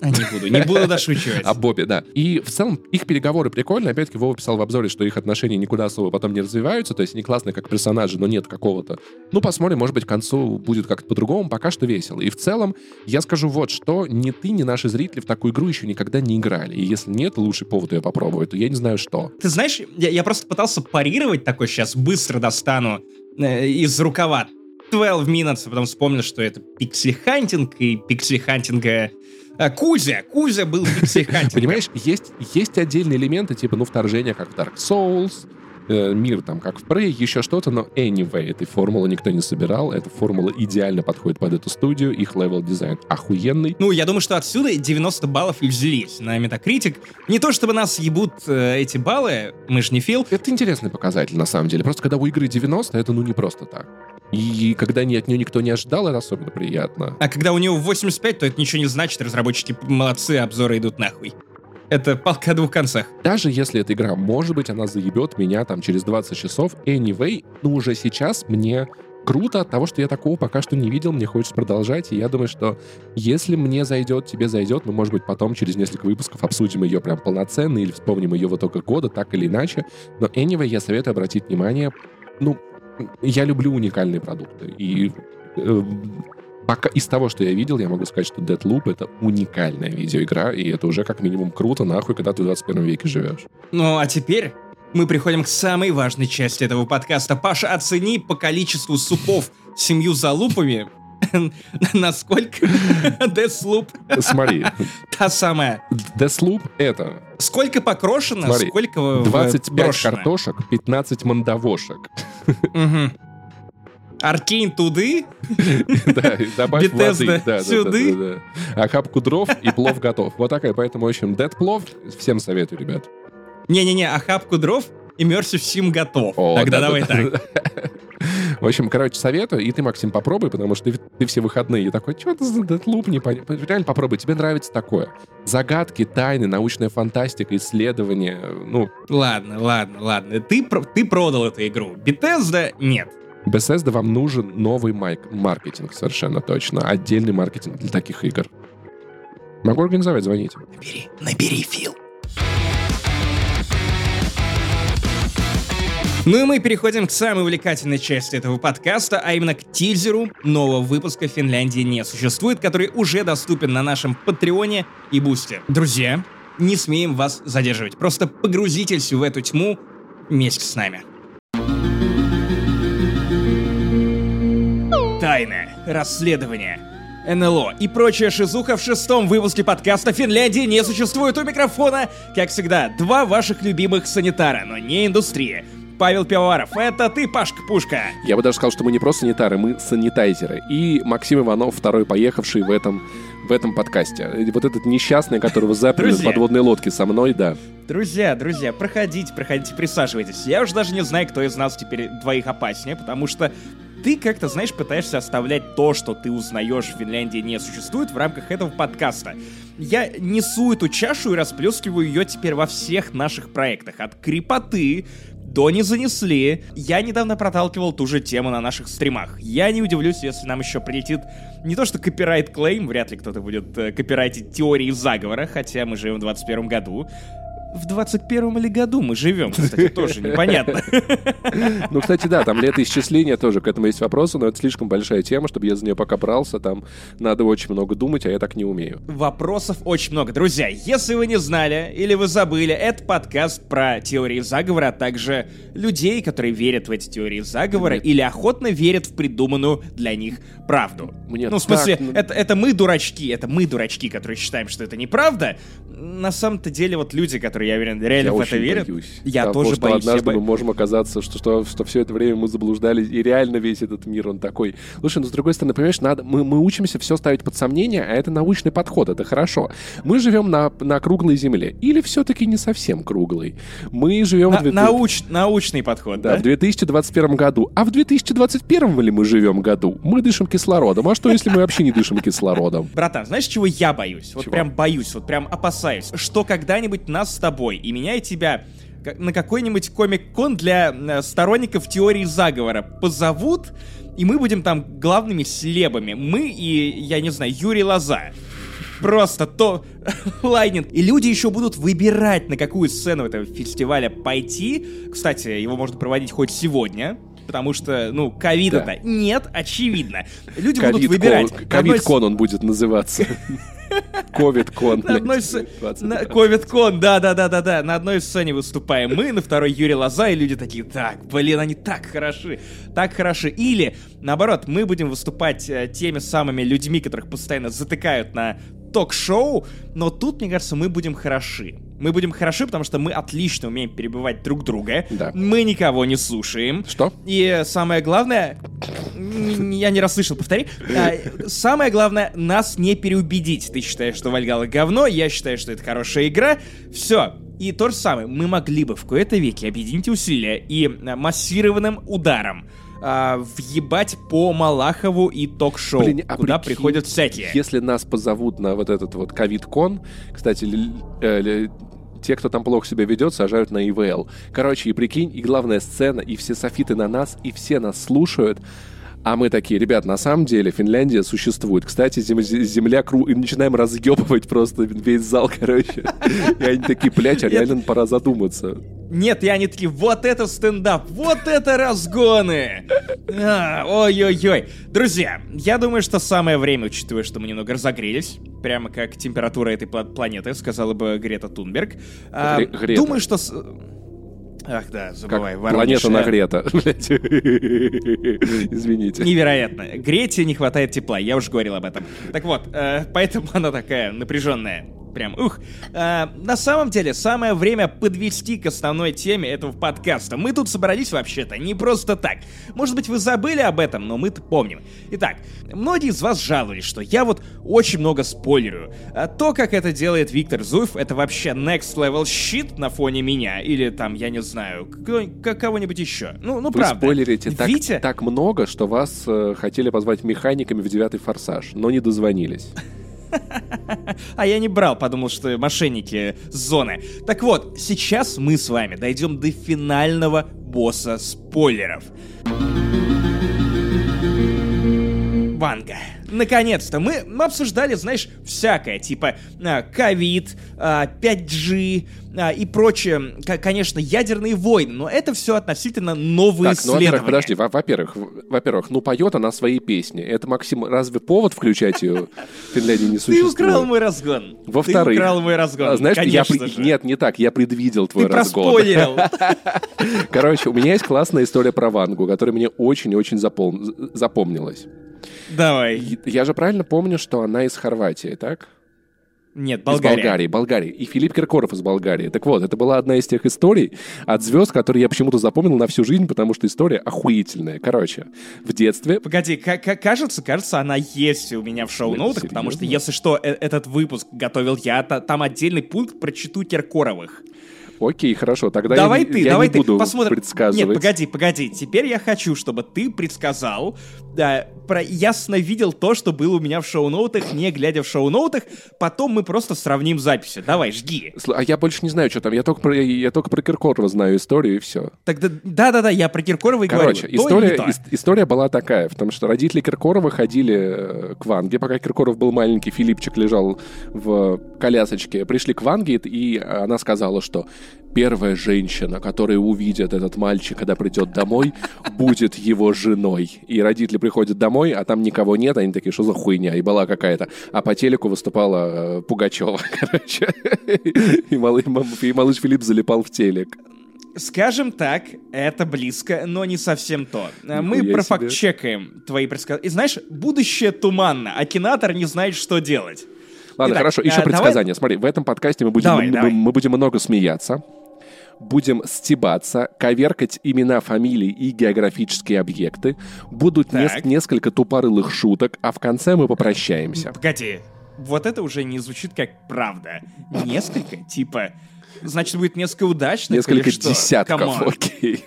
не буду, не буду дошучивать. О Бобе, да. И в целом их переговоры прикольные. Опять-таки Вова писал в обзоре, что их отношения никуда особо потом не развиваются, то есть они классные как персонажи, но нет какого-то... Ну, посмотрим, может быть, к концу будет как-то по-другому, пока что весело. И в целом я скажу вот, что ни ты, ни наши зрители в такую игру еще никогда не играли. И если нет, лучший повод ее попробовать, то я не знаю что. Ты знаешь, я, я просто пытался парировать такой сейчас, быстро достану э, из рукава 12 minutes, а потом вспомнил, что это пиксли-хантинг, и пиксли-хантинга а, Кузя, Кузя был пиксель Понимаешь, есть, есть отдельные элементы, типа, ну, вторжения, как в Dark Souls, э, мир там как в Prey, еще что-то, но anyway, этой формулы никто не собирал, эта формула идеально подходит под эту студию, их level design охуенный. Ну, я думаю, что отсюда 90 баллов и взялись на Metacritic. Не то чтобы нас ебут э, эти баллы, мы же не Фил. Это интересный показатель, на самом деле. Просто когда у игры 90, это ну не просто так. И когда ни от нее никто не ожидал, это особенно приятно. А когда у него 85, то это ничего не значит, разработчики молодцы, обзоры идут нахуй. Это палка о двух концах. Даже если эта игра, может быть, она заебет меня там через 20 часов, anyway, ну уже сейчас мне круто от того, что я такого пока что не видел, мне хочется продолжать, и я думаю, что если мне зайдет, тебе зайдет, мы, может быть, потом через несколько выпусков обсудим ее прям полноценно или вспомним ее в итоге года, так или иначе. Но anyway, я советую обратить внимание, ну, я люблю уникальные продукты. И э, пока из того, что я видел, я могу сказать, что Deadloop — это уникальная видеоигра, и это уже как минимум круто, нахуй, когда ты в 21 веке живешь. Ну, а теперь мы приходим к самой важной части этого подкаста. Паша, оцени по количеству супов семью залупами, насколько Deathloop... Смотри. Та самая. Deathloop — это... Сколько покрошено, Смотри, сколько 25 брошено. картошек, 15 мандавошек. Аркейн туды, Да, и добавь Bethesda воды. Да, да, да, сюды. да, да. Охапку дров и плов готов. Вот такая, поэтому, в общем, Dead плов всем советую, ребят. Не-не-не, охапку дров, Immersive Sim готов. О, Тогда да, давай да, так. В общем, короче, советую. И ты, Максим, попробуй, потому что ты, ты все выходные и такой, что это за Deadloop, не понятно. Реально попробуй, тебе нравится такое. Загадки, тайны, научная фантастика, исследования. Ну, Ладно, ладно, ладно. Ты, ты продал эту игру. Bethesda нет. Bethesda вам нужен новый майк- маркетинг, совершенно точно. Отдельный маркетинг для таких игр. Могу организовать, звоните. Набери, набери, Фил. Ну и мы переходим к самой увлекательной части этого подкаста, а именно к тизеру нового выпуска «Финляндии не существует», который уже доступен на нашем Патреоне и Бусте. Друзья, не смеем вас задерживать, просто погрузитесь в эту тьму вместе с нами. Тайное расследование. НЛО и прочая шизуха в шестом выпуске подкаста «Финляндии не существует» у микрофона, как всегда, два ваших любимых санитара, но не индустрия. Павел Пивоваров, это ты, Пашка Пушка. Я бы даже сказал, что мы не просто санитары, мы санитайзеры. И Максим Иванов, второй поехавший в этом, в этом подкасте. Вот этот несчастный, которого заперли в подводной лодке со мной, да. Друзья, друзья, проходите, проходите, присаживайтесь. Я уже даже не знаю, кто из нас теперь двоих опаснее, потому что ты как-то, знаешь, пытаешься оставлять то, что ты узнаешь в Финляндии не существует в рамках этого подкаста. Я несу эту чашу и расплескиваю ее теперь во всех наших проектах. От крепоты до не занесли. Я недавно проталкивал ту же тему на наших стримах. Я не удивлюсь, если нам еще прилетит не то что копирайт клейм, вряд ли кто-то будет э, копирайтить теории заговора, хотя мы живем в 21 году в 21 ли году мы живем, кстати, тоже непонятно. Ну, кстати, да, там летоисчисление тоже, к этому есть вопросы, но это слишком большая тема, чтобы я за нее пока брался, там надо очень много думать, а я так не умею. Вопросов очень много. Друзья, если вы не знали или вы забыли, это подкаст про теории заговора, а также людей, которые верят в эти теории заговора или охотно верят в придуманную для них правду. Мне ну, в смысле, так... Ну это, это мы дурачки, это мы дурачки, которые считаем, что это неправда. На самом-то деле вот люди, которые я уверен, реально я в это верят. Боюсь. Я Того, тоже что боюсь. однажды бо... мы можем оказаться, что, что, что все это время мы заблуждались, и реально весь этот мир, он такой. Слушай, но с другой стороны, понимаешь, надо, мы, мы учимся все ставить под сомнение, а это научный подход, это хорошо. Мы живем на, на круглой земле. Или все-таки не совсем круглой. Мы живем... На, в 2000... науч, научный подход, да? Да, в 2021 году. А в 2021 ли мы живем году? Мы дышим кислородом. А что, если мы вообще не дышим кислородом? Братан, знаешь, чего я боюсь? Вот прям боюсь, вот прям опасаюсь. Что когда-нибудь нас с тобой и меня, и тебя на какой-нибудь Comic-Con для э, сторонников теории заговора позовут, и мы будем там главными слебами. Мы и, я не знаю, Юрий Лоза. Просто топ line-up. И люди еще будут выбирать, на какую сцену этого фестиваля пойти. Кстати, его можно проводить хоть сегодня, потому что, ну, ковида-то да. нет, очевидно. Люди COVID будут выбирать. Ковид-кон он будет называться. Ковид-кон. Ковид-кон, да-да-да-да-да. На одной сцене выступаем мы, на второй Юрий Лоза, и люди такие, так, блин, они так хороши, так хороши. Или, наоборот, мы будем выступать э, теми самыми людьми, которых постоянно затыкают на ток-шоу, но тут, мне кажется, мы будем хороши. Мы будем хороши, потому что мы отлично умеем перебивать друг друга. Да. Мы никого не слушаем. Что? И самое главное... Я не расслышал, повтори. А, самое главное, нас не переубедить. Ты считаешь, что Вальгала говно, я считаю, что это хорошая игра. Все, и то же самое, мы могли бы в кои-то веке объединить усилия и массированным ударом а, въебать по Малахову и ток-шоу, Блин, а куда прикинь, приходят всякие. Если нас позовут на вот этот вот ковид-кон, кстати, э, те, кто там плохо себя ведет, сажают на ИВЛ. Короче, и прикинь, и главная сцена, и все софиты на нас, и все нас слушают. А мы такие, ребят, на самом деле Финляндия существует. Кстати, зем- земля кру... И начинаем разъебывать просто весь зал, короче. И они такие, блядь, а реально пора задуматься. Нет, и они такие, вот это стендап, вот это разгоны! А, ой-ой-ой. Друзья, я думаю, что самое время, учитывая, что мы немного разогрелись, прямо как температура этой планеты, сказала бы Грета Тунберг. А, Грета. Думаю, что... Ах да, забывай. Как планета нагрета. Извините. Невероятно. Грете не хватает тепла, я уже говорил об этом. Так вот, э, поэтому она такая напряженная. Прям, ух. А, на самом деле, самое время подвести к основной теме этого подкаста. Мы тут собрались вообще-то не просто так. Может быть, вы забыли об этом, но мы-то помним. Итак, многие из вас жаловались, что я вот очень много спойлерю. А то, как это делает Виктор Зуев, это вообще next level shit на фоне меня. Или там, я не знаю, кого-нибудь еще. Ну, ну вы правда. спойлерите Витя... так, так много, что вас э, хотели позвать механиками в девятый форсаж, но не дозвонились. А я не брал, подумал, что мошенники зоны. Так вот, сейчас мы с вами дойдем до финального босса спойлеров. Ванга. Наконец-то мы, обсуждали, знаешь, всякое, типа а, ковид, 5G, а, и прочее, конечно, ядерные войны, но это все относительно новые так, ну, исследования. Подожди, во-первых, во-первых, ну поет она свои песни. Это, Максим, разве повод включать ее в Финляндии не существует? Ты украл мой разгон. Во-вторых, Ты украл мой разгон, знаешь, я. Нет, не так, я предвидел твой разгон. Ты. Короче, у меня есть классная история про Вангу, которая мне очень-очень запом... запомнилась. Давай. Я же правильно помню, что она из Хорватии, так? Нет, Болгария. Из Болгарии, Болгарии. И Филипп Киркоров из Болгарии. Так вот, это была одна из тех историй от звезд, которые я почему-то запомнил на всю жизнь, потому что история охуительная. Короче, в детстве... Погоди, кажется, кажется, она есть у меня в шоу-ноутах, потому что, если что, э, этот выпуск готовил я, там отдельный пункт про читу Киркоровых. Окей, хорошо, тогда давай я, ты, я давай не ты буду посмотрим. предсказывать. Нет, погоди, погоди. Теперь я хочу, чтобы ты предсказал, да, про ясно видел то, что было у меня в шоу-ноутах, не глядя в шоу-ноутах. Потом мы просто сравним записи. Давай, жги. А я больше не знаю, что там. Я только про, я, только про Киркорова знаю историю, и все. Тогда, да-да-да, я про Киркорова и Короче, говорю. То история, ис- история была такая, потому что родители Киркорова ходили э, к Ванге, пока Киркоров был маленький, Филипчик лежал в колясочке. Пришли к Ванге, и она сказала, что первая женщина, которая увидит этот мальчик, когда придет домой, будет его женой. И родители приходят домой, а там никого нет, они такие, что за хуйня, и была какая-то. А по телеку выступала э, Пугачева, короче. И малыш Филипп залипал в телек. Скажем так, это близко, но не совсем то. Мы Нихуя профакт-чекаем твои предсказания. И знаешь, будущее туманно, а кинатор не знает, что делать. Ладно, Итак, хорошо, еще давай- предсказание. Смотри, в этом подкасте мы будем, Давай, мы, давай. мы будем много смеяться, будем стебаться, коверкать имена, фамилии и географические объекты, будут нес- несколько тупорылых шуток, а в конце мы попрощаемся. Погоди, вот это уже не звучит как правда. Несколько? Типа, значит, будет несколько удачных Несколько или что? десятков, окей.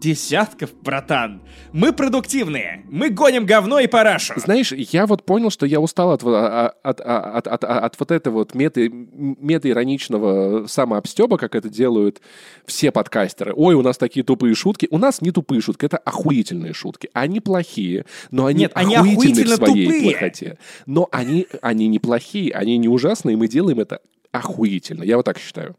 Десятков, братан. Мы продуктивные. Мы гоним говно и парашу. Знаешь, я вот понял, что я устал от, во- а- от, а- от, от, от вот этого вот мета, мета-ироничного самообстеба, как это делают все подкастеры. Ой, у нас такие тупые шутки. У нас не тупые шутки, это охуительные шутки. Они плохие, но они Нет, они охуительны охуительно в своей тупые. плохоте. Но они, они не плохие, они не ужасные, мы делаем это охуительно. Я вот так считаю.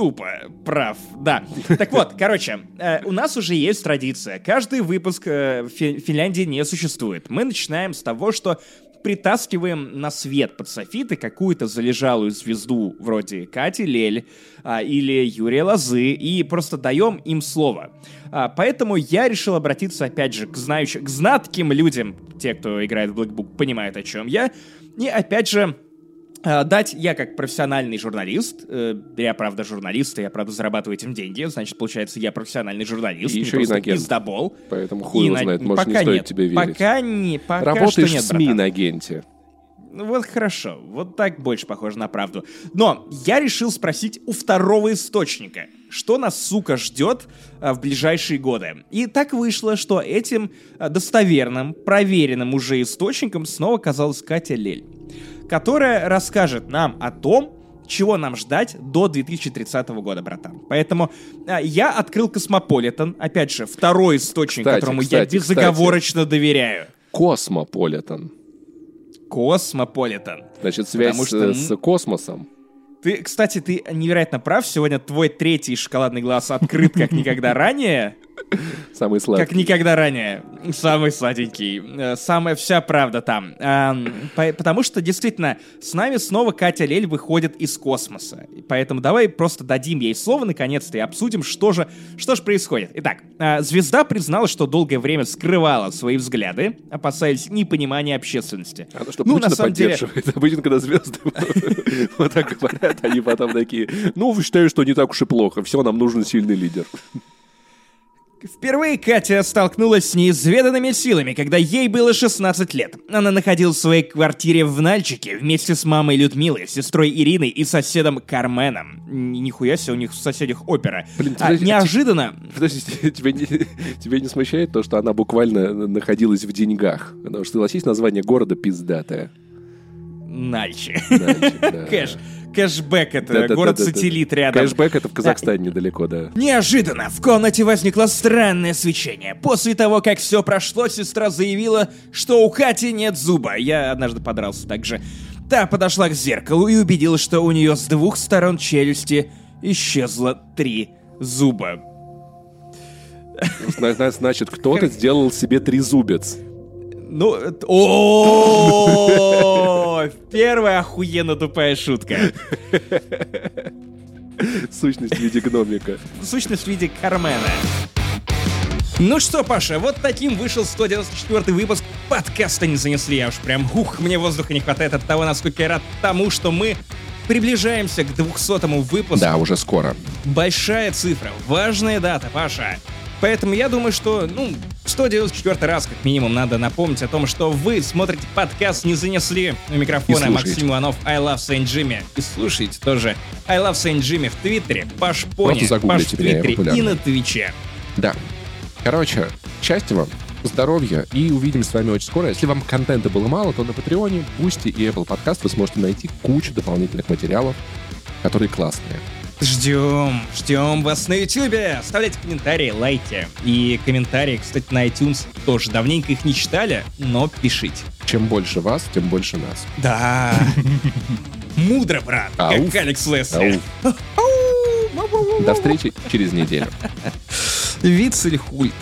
Тупо, прав, да. Так вот, короче, э, у нас уже есть традиция. Каждый выпуск э, Фи- Финляндии не существует. Мы начинаем с того, что притаскиваем на свет под софиты какую-то залежалую звезду вроде Кати Лель а, или Юрия Лозы и просто даем им слово. А, поэтому я решил обратиться опять же к знающим, к знатким людям, те, кто играет в Black Book, понимают о чем я, и опять же Дать я как профессиональный журналист, э, я правда журналист, и я правда зарабатываю этим деньги, значит, получается, я профессиональный журналист, И не еще инагент. пиздобол. Поэтому хуй его на- знает, может, не пока стоит нет, тебе верить. Пока не, пока Работаешь что нет, в СМИ братан. на агенте. Ну вот хорошо, вот так больше похоже на правду. Но я решил спросить у второго источника, что нас, сука, ждет а, в ближайшие годы. И так вышло, что этим достоверным, проверенным уже источником снова оказалась Катя Лель, которая расскажет нам о том, чего нам ждать до 2030 года, братан. Поэтому а, я открыл Космополитен, опять же, второй источник, Кстати, которому кстати, я безоговорочно доверяю. Космополитен. Космополитен. Значит, связь Потому что, с космосом. Ты, кстати, ты невероятно прав. Сегодня твой третий шоколадный глаз открыт как никогда ранее. Самый сладкий. Как никогда ранее. Самый сладенький. Э, Самая вся правда там. Ам, по- Потому что, действительно, с нами снова Катя Лель выходит из космоса. Поэтому давай просто дадим ей слово наконец-то и обсудим, что же, что же происходит. Итак, а, звезда призналась, что долгое время скрывала свои взгляды, опасаясь непонимания общественности. Она что, Ну, на самом деле- поддерживает. Обычно, когда звезды вот так говорят, они потом такие, ну, считаю, что не так уж и плохо, все, нам нужен сильный лидер. Впервые Катя столкнулась с неизведанными силами, когда ей было 16 лет. Она находилась в своей квартире в Нальчике вместе с мамой Людмилой, сестрой Ириной и соседом Карменом. Нихуя себе, у них в соседях опера. Блин, А, подожди, неожиданно... Подожди, тебя не, тебя не смущает то, что она буквально находилась в деньгах? Потому что, согласись, название города пиздатое. Нальчик. Нальчик, да. Кэш. Кэшбэк это город-сателлит рядом. Кэшбэк это в Казахстане недалеко, да. Неожиданно в комнате возникло странное свечение. После того, как все прошло, сестра заявила, что у Кати нет зуба. Я однажды подрался также. Та подошла к зеркалу и убедилась, что у нее с двух сторон челюсти исчезло три зуба. Зна- зна- Значит, кто-то сделал себе трезубец. Ну, о Первая охуенно тупая шутка. Сущность в виде гномика. Сущность в виде Кармена. Ну что, Паша, вот таким вышел 194 выпуск подкаста «Не занесли». Я уж прям, ух, мне воздуха не хватает от того, насколько я рад тому, что мы приближаемся к 200 выпуску. Да, уже скоро. Большая цифра, важная дата, Паша. Поэтому я думаю, что, ну, 194 раз, как минимум, надо напомнить о том, что вы смотрите подкаст «Не занесли». У микрофона Максим Иванов, I Love Saint Jimmy. И слушайте тоже I Love Saint Jimmy в Твиттере, Паш Пони, Паш в Твиттере и на Твиче. Да. Короче, счастья вам, здоровья и увидим с вами очень скоро. Если вам контента было мало, то на Патреоне, Boosty и Apple Podcast вы сможете найти кучу дополнительных материалов, которые классные. Ждем, ждем вас на YouTube. Оставляйте комментарии, лайки. И комментарии, кстати, на iTunes тоже. Давненько их не читали, но пишите. Чем больше вас, тем больше нас. Да. Мудро, брат, как Алекс Лесли. До встречи через неделю. Вицель хульт.